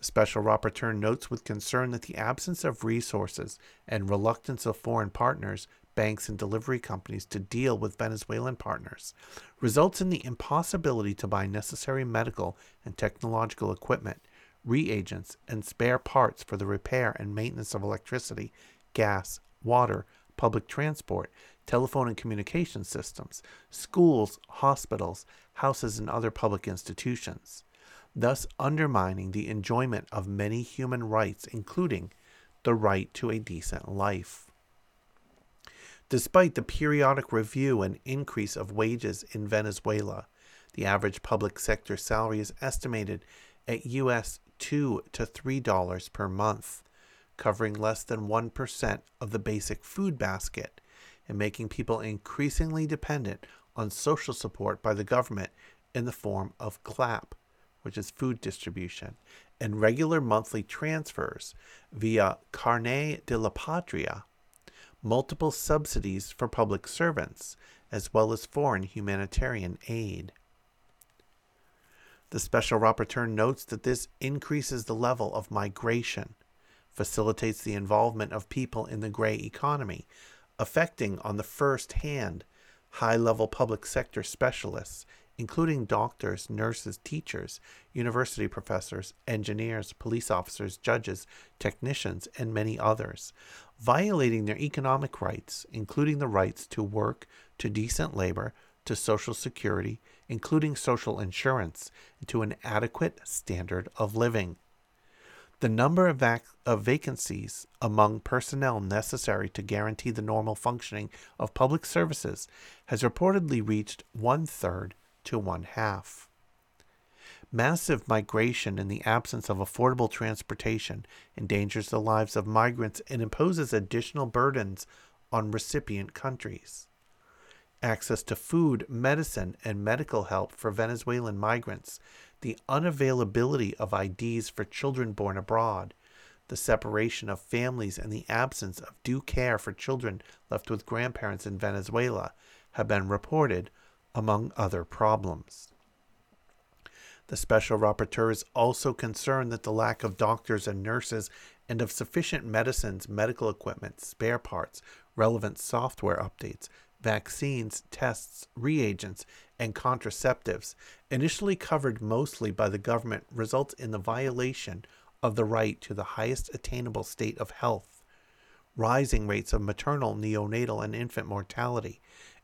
The Special Rapporteur notes with concern that the absence of resources and reluctance of foreign partners, banks, and delivery companies to deal with Venezuelan partners results in the impossibility to buy necessary medical and technological equipment, reagents, and spare parts for the repair and maintenance of electricity, gas, water, public transport, telephone and communication systems, schools, hospitals, houses, and other public institutions thus undermining the enjoyment of many human rights, including the right to a decent life. Despite the periodic review and increase of wages in Venezuela, the average public sector salary is estimated at US 2 to 3 dollars per month, covering less than 1% of the basic food basket and making people increasingly dependent on social support by the government in the form of CLAP, which is food distribution, and regular monthly transfers via Carnet de la Patria, multiple subsidies for public servants, as well as foreign humanitarian aid. The Special Rapporteur notes that this increases the level of migration, facilitates the involvement of people in the gray economy, affecting on the first hand high level public sector specialists including doctors, nurses, teachers, university professors, engineers, police officers, judges, technicians, and many others, violating their economic rights, including the rights to work, to decent labor, to social security, including social insurance, and to an adequate standard of living. The number of, vac- of, vacancies among personnel necessary to guarantee the normal functioning of public services has reportedly reached one third to one half. Massive migration in the absence of affordable transportation endangers the lives of migrants and imposes additional burdens on recipient countries. Access to food, medicine, and medical help for Venezuelan migrants, the unavailability of IDs for children born abroad, the separation of families, and the absence of due care for children left with grandparents in Venezuela have been reported among other problems. The special rapporteur is also concerned that the lack of doctors and nurses and of sufficient medicines, medical equipment, spare parts, relevant software updates, vaccines, tests, reagents, and contraceptives, initially covered mostly by the government, results in the violation of the right to the highest attainable state of health, rising rates of maternal, neonatal, and infant mortality,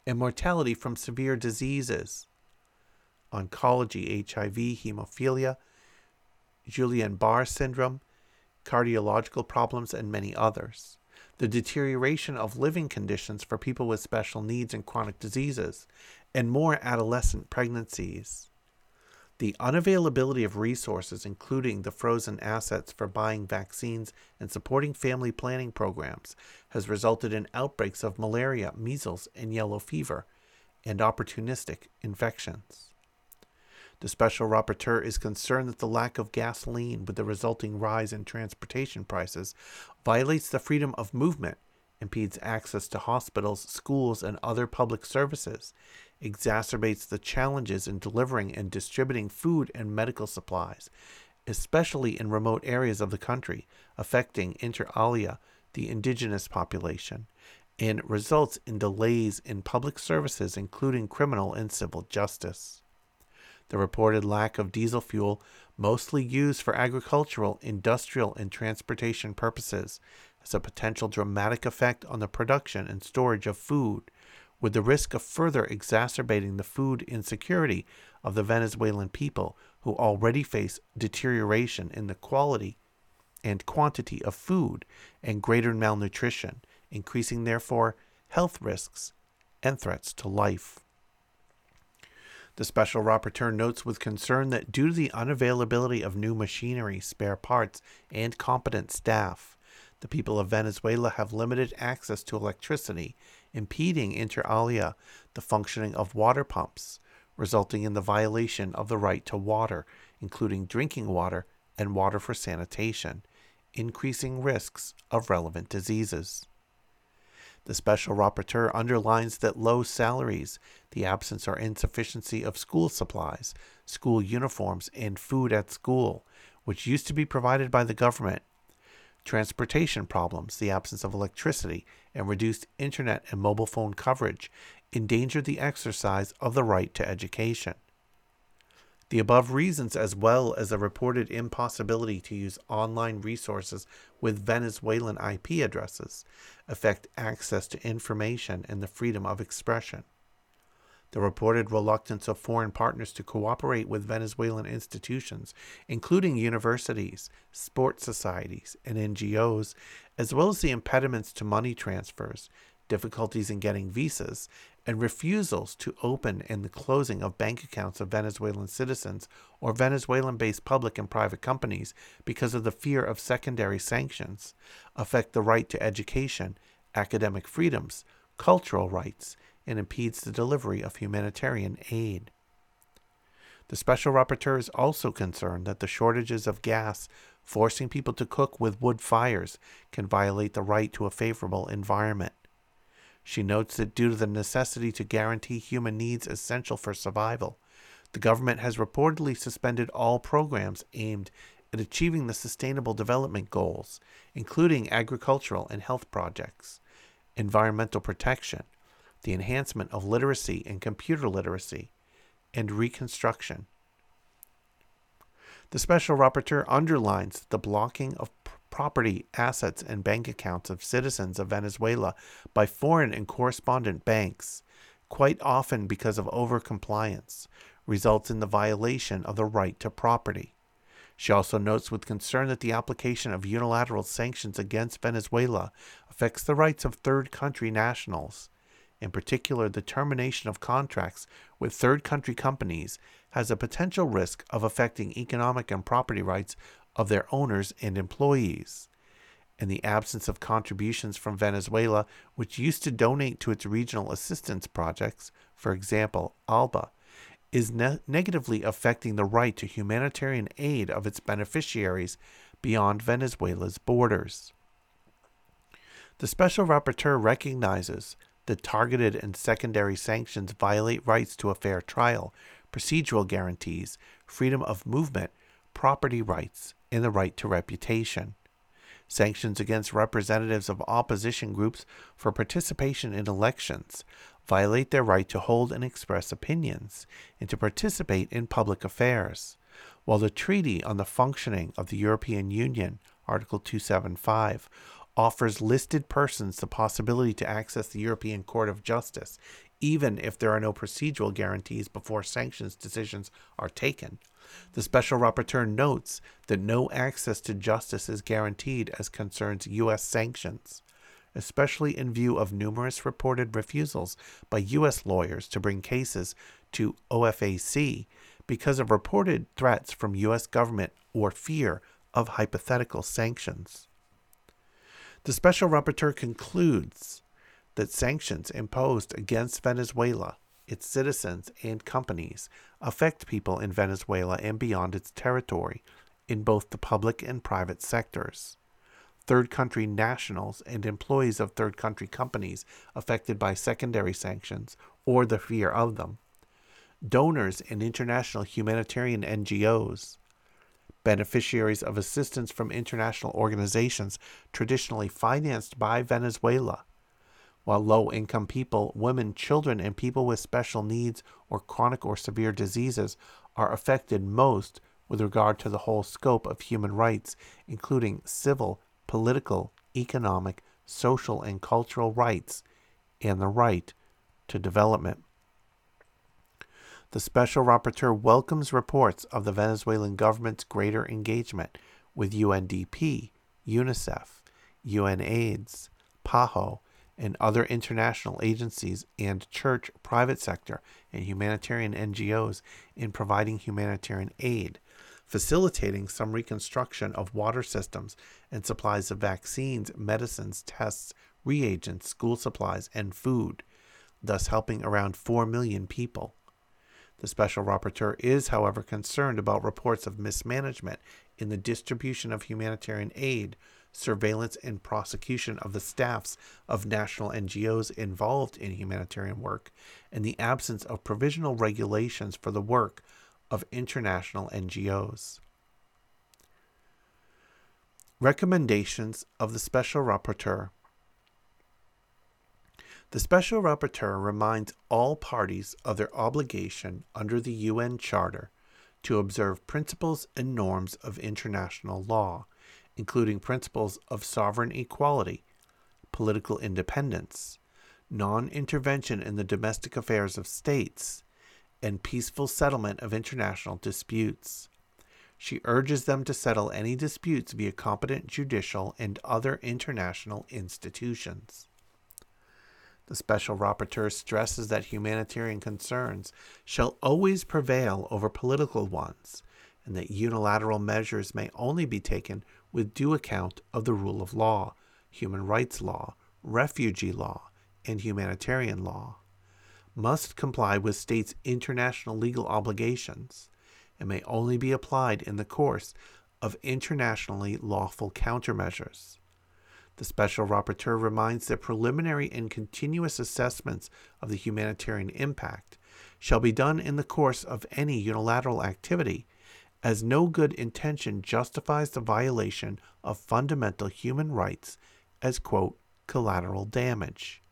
and mortality from severe diseases, oncology, HIV, hemophilia, Guillain Barre syndrome, cardiological problems, and many others. The deterioration of living conditions for people with special needs and chronic diseases, and more adolescent pregnancies. The unavailability of resources, including the frozen assets for buying vaccines and supporting family planning programs, has resulted in outbreaks of malaria, measles, and yellow fever, and opportunistic infections. The special rapporteur is concerned that the lack of gasoline, with the resulting rise in transportation prices, violates the freedom of movement, impedes access to hospitals, schools, and other public services, exacerbates the challenges in delivering and distributing food and medical supplies, especially in remote areas of the country, affecting inter alia, the indigenous population, and results in delays in public services, including criminal and civil justice. The reported lack of diesel fuel, mostly used for agricultural, industrial, and transportation purposes, has a potential dramatic effect on the production and storage of food, with the risk of further exacerbating the food insecurity of the Venezuelan people who already face deterioration in the quality and quantity of food and greater malnutrition, increasing therefore health risks and threats to life. The special rapporteur notes with concern that due to the unavailability of new machinery, spare parts, and competent staff, the people of Venezuela have limited access to electricity impeding inter alia the functioning of water pumps, resulting in the violation of the right to water, including drinking water and water for sanitation, increasing risks of relevant diseases. The special rapporteur underlines that low salaries, the absence or insufficiency of school supplies, school uniforms, and food at school, which used to be provided by the government, transportation problems, the absence of electricity, and reduced internet and mobile phone coverage endangered the exercise of the right to education. The above reasons, as well as the reported impossibility to use online resources with Venezuelan IP addresses, affect access to information and the freedom of expression the reported reluctance of foreign partners to cooperate with Venezuelan institutions, including universities, sports societies, and NGOs, as well as the impediments to money transfers, difficulties in getting visas, and refusals to open and the closing of bank accounts of Venezuelan citizens or Venezuelan based public and private companies because of the fear of secondary sanctions, affect the right to education, academic freedoms, cultural rights, and impedes the delivery of humanitarian aid. The special rapporteur is also concerned that the shortages of gas forcing people to cook with wood fires can violate the right to a favorable environment. She notes that due to the necessity to guarantee human needs essential for survival, the government has reportedly suspended all programs aimed at achieving the Sustainable Development Goals, including agricultural and health projects, environmental protection, the enhancement of literacy and computer literacy, and reconstruction. The Special Rapporteur underlines that the blocking of property, assets, and bank accounts of citizens of Venezuela by foreign and correspondent banks, quite often because of overcompliance, results in the violation of the right to property. She also notes with concern that the application of unilateral sanctions against Venezuela affects the rights of third country nationals, in particular the termination of contracts with third country companies, has a potential risk of affecting economic and property rights of their owners and employees. In the absence of contributions from Venezuela, which used to donate to its regional assistance projects, for example, ALBA, is ne- negatively affecting the right to humanitarian aid of its beneficiaries beyond Venezuela's borders. The Special Rapporteur recognizes that targeted and secondary sanctions violate rights to a fair trial, procedural guarantees, freedom of movement, property rights, and the right to reputation. sanctions against representatives of opposition groups for participation in elections, violate their right to hold and express opinions, and to participate in public affairs. While the Treaty on the Functioning of the European Union, Article 275, offers listed persons the possibility to access the European Court of Justice, even if there are no procedural guarantees before sanctions decisions are taken. The Special Rapporteur notes that no access to justice is guaranteed as concerns U.S. sanctions, especially in view of numerous reported refusals by U.S. lawyers to bring cases to OFAC because of reported threats from U.S. government or fear of hypothetical sanctions. The Special Rapporteur concludes that sanctions imposed against Venezuela, its citizens, and companies affect people in Venezuela and beyond its territory in both the public and private sectors. Third country nationals and employees of third country companies affected by secondary sanctions or the fear of them, donors and international humanitarian NGOs, beneficiaries of assistance from international organizations traditionally financed by Venezuela, while low income people, women, children, and people with special needs or chronic or severe diseases are affected most with regard to the whole scope of human rights, including civil, political, economic, social, and cultural rights, and the right to development. The Special Rapporteur welcomes reports of the Venezuelan government's greater engagement with UNDP, UNICEF, UNAIDS, PAHO, and other international agencies and church, private sector, and humanitarian NGOs in providing humanitarian aid, facilitating some reconstruction of water systems and supplies of vaccines, medicines, tests, reagents, school supplies, and food, thus helping around 4 million people. The Special Rapporteur is, however, concerned about reports of mismanagement in the distribution of humanitarian aid surveillance, and prosecution of the staffs of national NGOs involved in humanitarian work, and the absence of provisional regulations for the work of international NGOs. Recommendations of the Special Rapporteur The Special Rapporteur reminds all parties of their obligation under the UN Charter to observe principles and norms of international law including principles of sovereign equality, political independence, non intervention in the domestic affairs of states, and peaceful settlement of international disputes. She urges them to settle any disputes via competent judicial and other international institutions. The Special Rapporteur stresses that humanitarian concerns shall always prevail over political ones, and that unilateral measures may only be taken with due account of the rule of law, human rights law, refugee law, and humanitarian law, must comply with states' international legal obligations, and may only be applied in the course of internationally lawful countermeasures. The Special Rapporteur reminds that preliminary and continuous assessments of the humanitarian impact shall be done in the course of any unilateral activity as no good intention justifies the violation of fundamental human rights as, quote, collateral damage.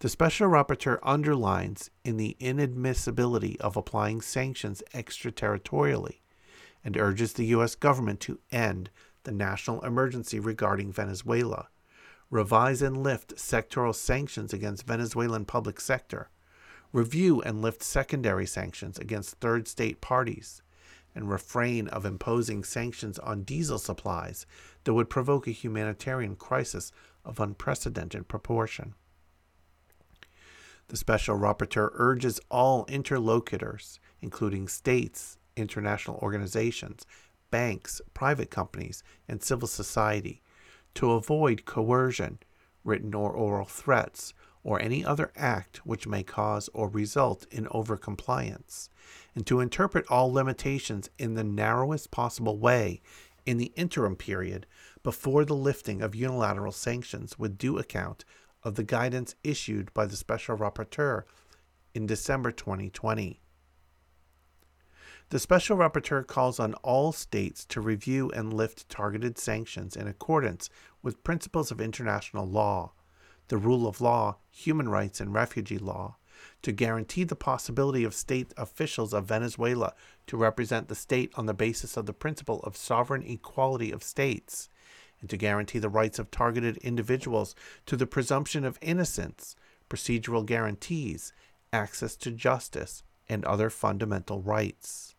The Special Rapporteur underlines in the inadmissibility of applying sanctions extraterritorially and urges the U.S. government to end the national emergency regarding Venezuela, revise and lift sectoral sanctions against Venezuelan public sector, review and lift secondary sanctions against third state parties, and refrain of imposing sanctions on diesel supplies that would provoke a humanitarian crisis of unprecedented proportion. The Special Rapporteur urges all interlocutors, including states, international organizations, banks, private companies, and civil society, to avoid coercion, written or oral threats, or any other act which may cause or result in overcompliance, and to interpret all limitations in the narrowest possible way in the interim period before the lifting of unilateral sanctions with due account of the guidance issued by the Special Rapporteur in December 2020. The Special Rapporteur calls on all states to review and lift targeted sanctions in accordance with principles of international law, the rule of law, human rights, and refugee law, to guarantee the possibility of state officials of Venezuela to represent the state on the basis of the principle of sovereign equality of states, and to guarantee the rights of targeted individuals to the presumption of innocence, procedural guarantees, access to justice, and other fundamental rights.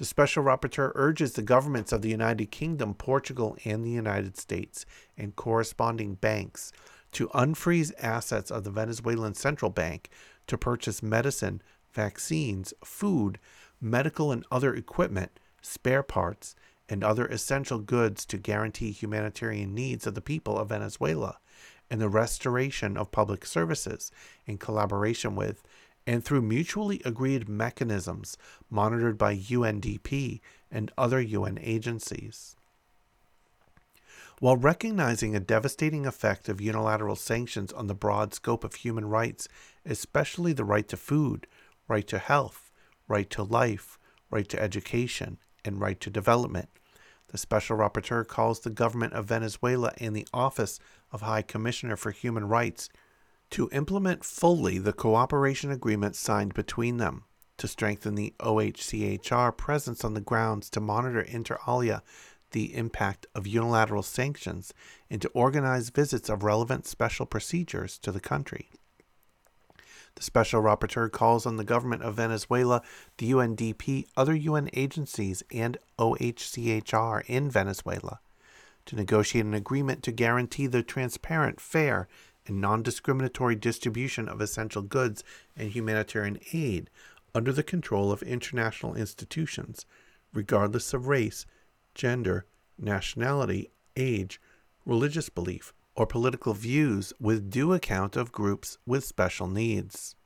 The Special Rapporteur urges the governments of the United Kingdom, Portugal, and the United States and corresponding banks to unfreeze assets of the Venezuelan Central Bank to purchase medicine, vaccines, food, medical and other equipment, spare parts, and other essential goods to guarantee humanitarian needs of the people of Venezuela and the restoration of public services in collaboration with and through mutually agreed mechanisms monitored by UNDP and other UN agencies. While recognizing a devastating effect of unilateral sanctions on the broad scope of human rights, especially the right to food, right to health, right to life, right to education, and right to development, the Special Rapporteur calls the government of Venezuela and the Office of High Commissioner for Human Rights to implement fully the cooperation agreement signed between them, to strengthen the OHCHR presence on the grounds to monitor inter alia the impact of unilateral sanctions, and to organize visits of relevant special procedures to the country. The Special Rapporteur calls on the government of Venezuela, the UNDP, other UN agencies, and OHCHR in Venezuela to negotiate an agreement to guarantee the transparent, fair, and non discriminatory distribution of essential goods and humanitarian aid under the control of international institutions, regardless of race, gender, nationality, age, religious belief, or political views with due account of groups with special needs.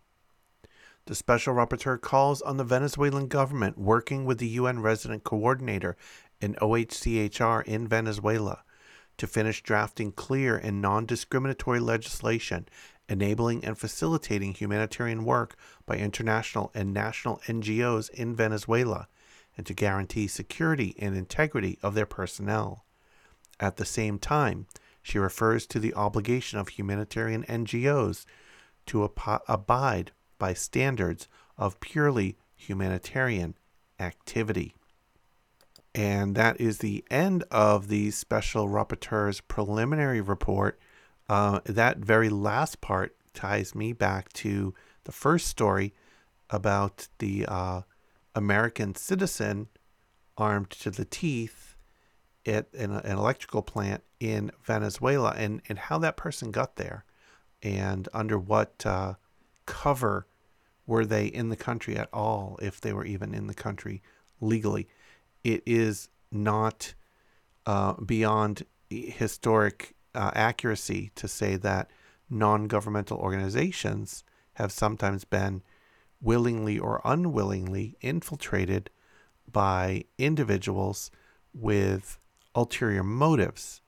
The Special Rapporteur calls on the Venezuelan government working with the UN Resident Coordinator and OHCHR in Venezuela to finish drafting clear and non discriminatory legislation enabling and facilitating humanitarian work by international and national NGOs in Venezuela and to guarantee security and integrity of their personnel. At the same time, she refers to the obligation of humanitarian NGOs to ab- abide by standards of purely humanitarian activity. And that is the end of the Special Rapporteur's preliminary report. Uh, that very last part ties me back to the first story about the uh, American citizen armed to the teeth at an, an, electrical plant in Venezuela and, and how that person got there and under what uh, cover were they in the country at all, if they were even in the country legally. It is not uh, beyond historic uh, accuracy to say that non governmental organizations have sometimes been willingly or unwillingly infiltrated by individuals with ulterior motives.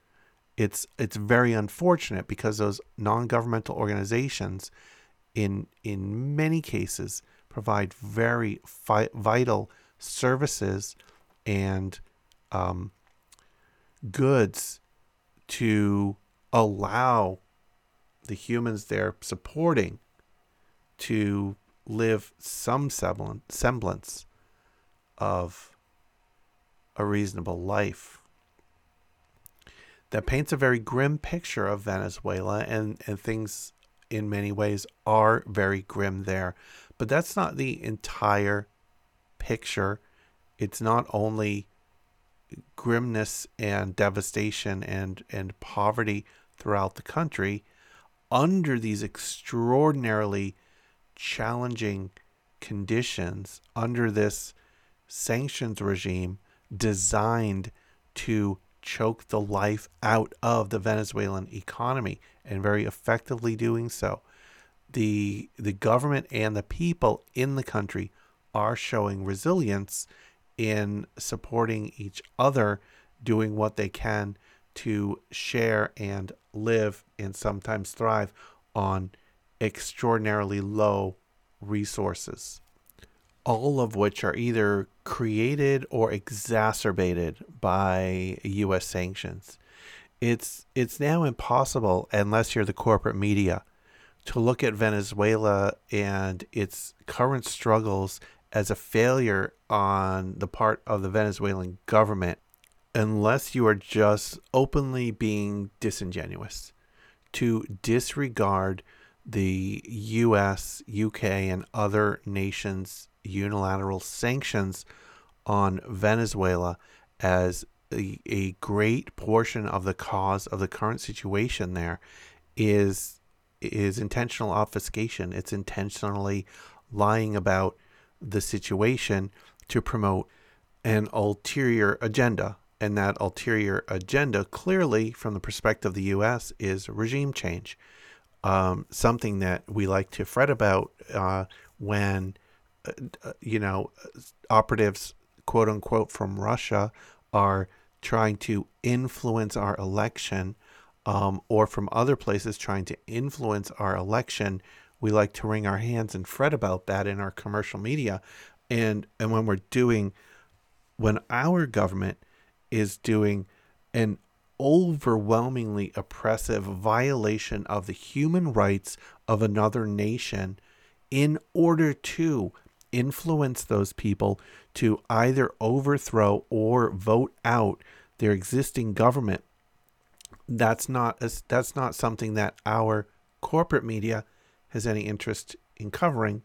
It's it's very unfortunate because those non-governmental organizations, in in many cases, provide very fi- vital services and um, goods to allow the humans they're supporting to live some semblance of a reasonable life. That paints a very grim picture of Venezuela, and, and things in many ways are very grim there. But that's not the entire picture. It's not only grimness and devastation and, and poverty throughout the country. Under these extraordinarily challenging conditions under this sanctions regime designed to choke the life out of the Venezuelan economy and very effectively doing so. The the government and the people in the country are showing resilience in supporting each other doing what they can to share and live and sometimes thrive on extraordinarily low resources. all of which are either created or exacerbated by U.S. sanctions. It's it's now impossible unless you're the corporate media to look at Venezuela and its current struggles as a failure on the part of the Venezuelan government unless you are just openly being disingenuous to disregard the US, UK, and other nations' unilateral sanctions on Venezuela as a, a great portion of the cause of the current situation there is is intentional obfuscation. It's intentionally lying about the situation to promote an ulterior agenda. And that ulterior agenda, clearly, from the perspective of the U.S., is regime change. Um, something that we like to fret about uh, when, uh, you know, operatives, quote unquote, from Russia are trying to influence our election um, or from other places trying to influence our election. We like to wring our hands and fret about that in our commercial media. And, and when we're doing, when our government is doing an overwhelmingly oppressive violation of the human rights of another nation in order to influence those people to either overthrow or vote out their existing government that's not that's not something that our corporate media has any interest in covering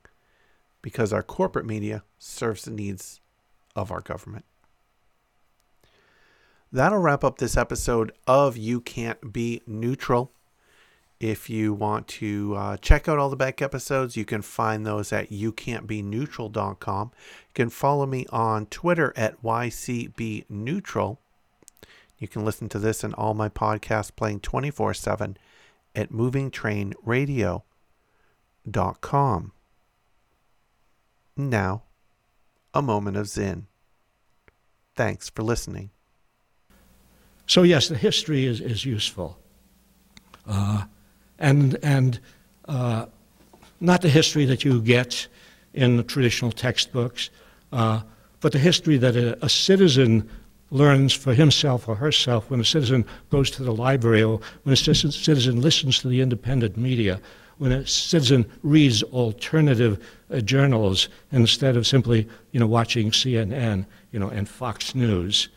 because our corporate media serves the needs of our government that'll wrap up this episode of You Can't Be Neutral. If you want to uh, check out all the back episodes, you can find those at youcan'tbeneutral.com. You can follow me on Twitter at YCBNeutral. You can listen to this and all my podcasts playing 24 7 at movingtrainradio.com. Now, a moment of Zen. Thanks for listening. So, yes, the history is, is useful. Uh, and and uh, not the history that you get in the traditional textbooks, uh, but the history that a, a, citizen learns for himself or herself when a citizen goes to the library or when a citizen listens to the independent media, when a citizen reads alternative uh, journals instead of simply you know, watching CNN you know, and Fox News.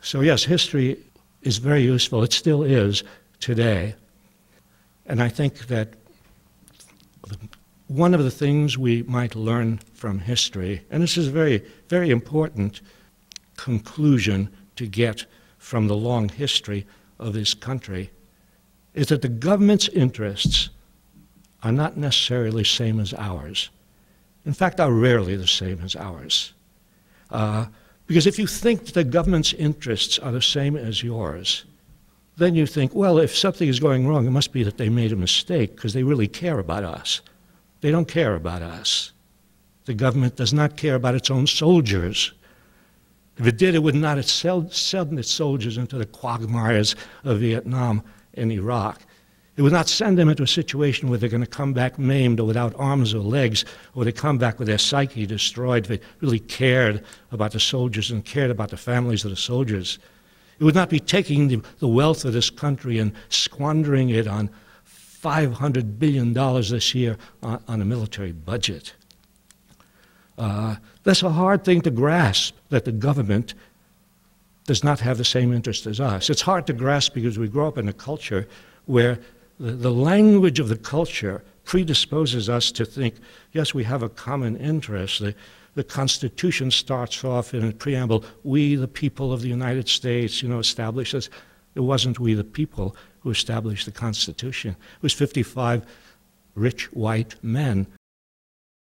So, yes, history is very useful. It still is today. And I think that one of the things we might learn from history, and this is a very, very important conclusion to get from the long history of this country, is that the government's interests are not necessarily the same as ours. In fact, are rarely the same as ours. Uh, because if you think the government's interests are the same as yours, then you think, well, if something is going wrong, it must be that they made a mistake because they really care about us. They don't care about us. The government does not care about its own soldiers. If it did, it would not have sent its soldiers into the quagmires of Vietnam and Iraq. It would not send them into a situation where they're going to come back maimed or without arms or legs, or they come back with their psyche destroyed. if They really cared about the soldiers and cared about the families of the soldiers. It would not be taking the, the wealth of this country and squandering it on $500 billion this year on, on a military budget. Uh, that's a hard thing to grasp that the government does not have the same interest as us. It's hard to grasp because we grow up in a culture where the, the language of the culture predisposes us to think, yes, we have a common interest. The, the Constitution starts off in a preamble, we, the people of the United States, you know, establishes. It wasn't we, the people, who established the Constitution. It was 55 rich white men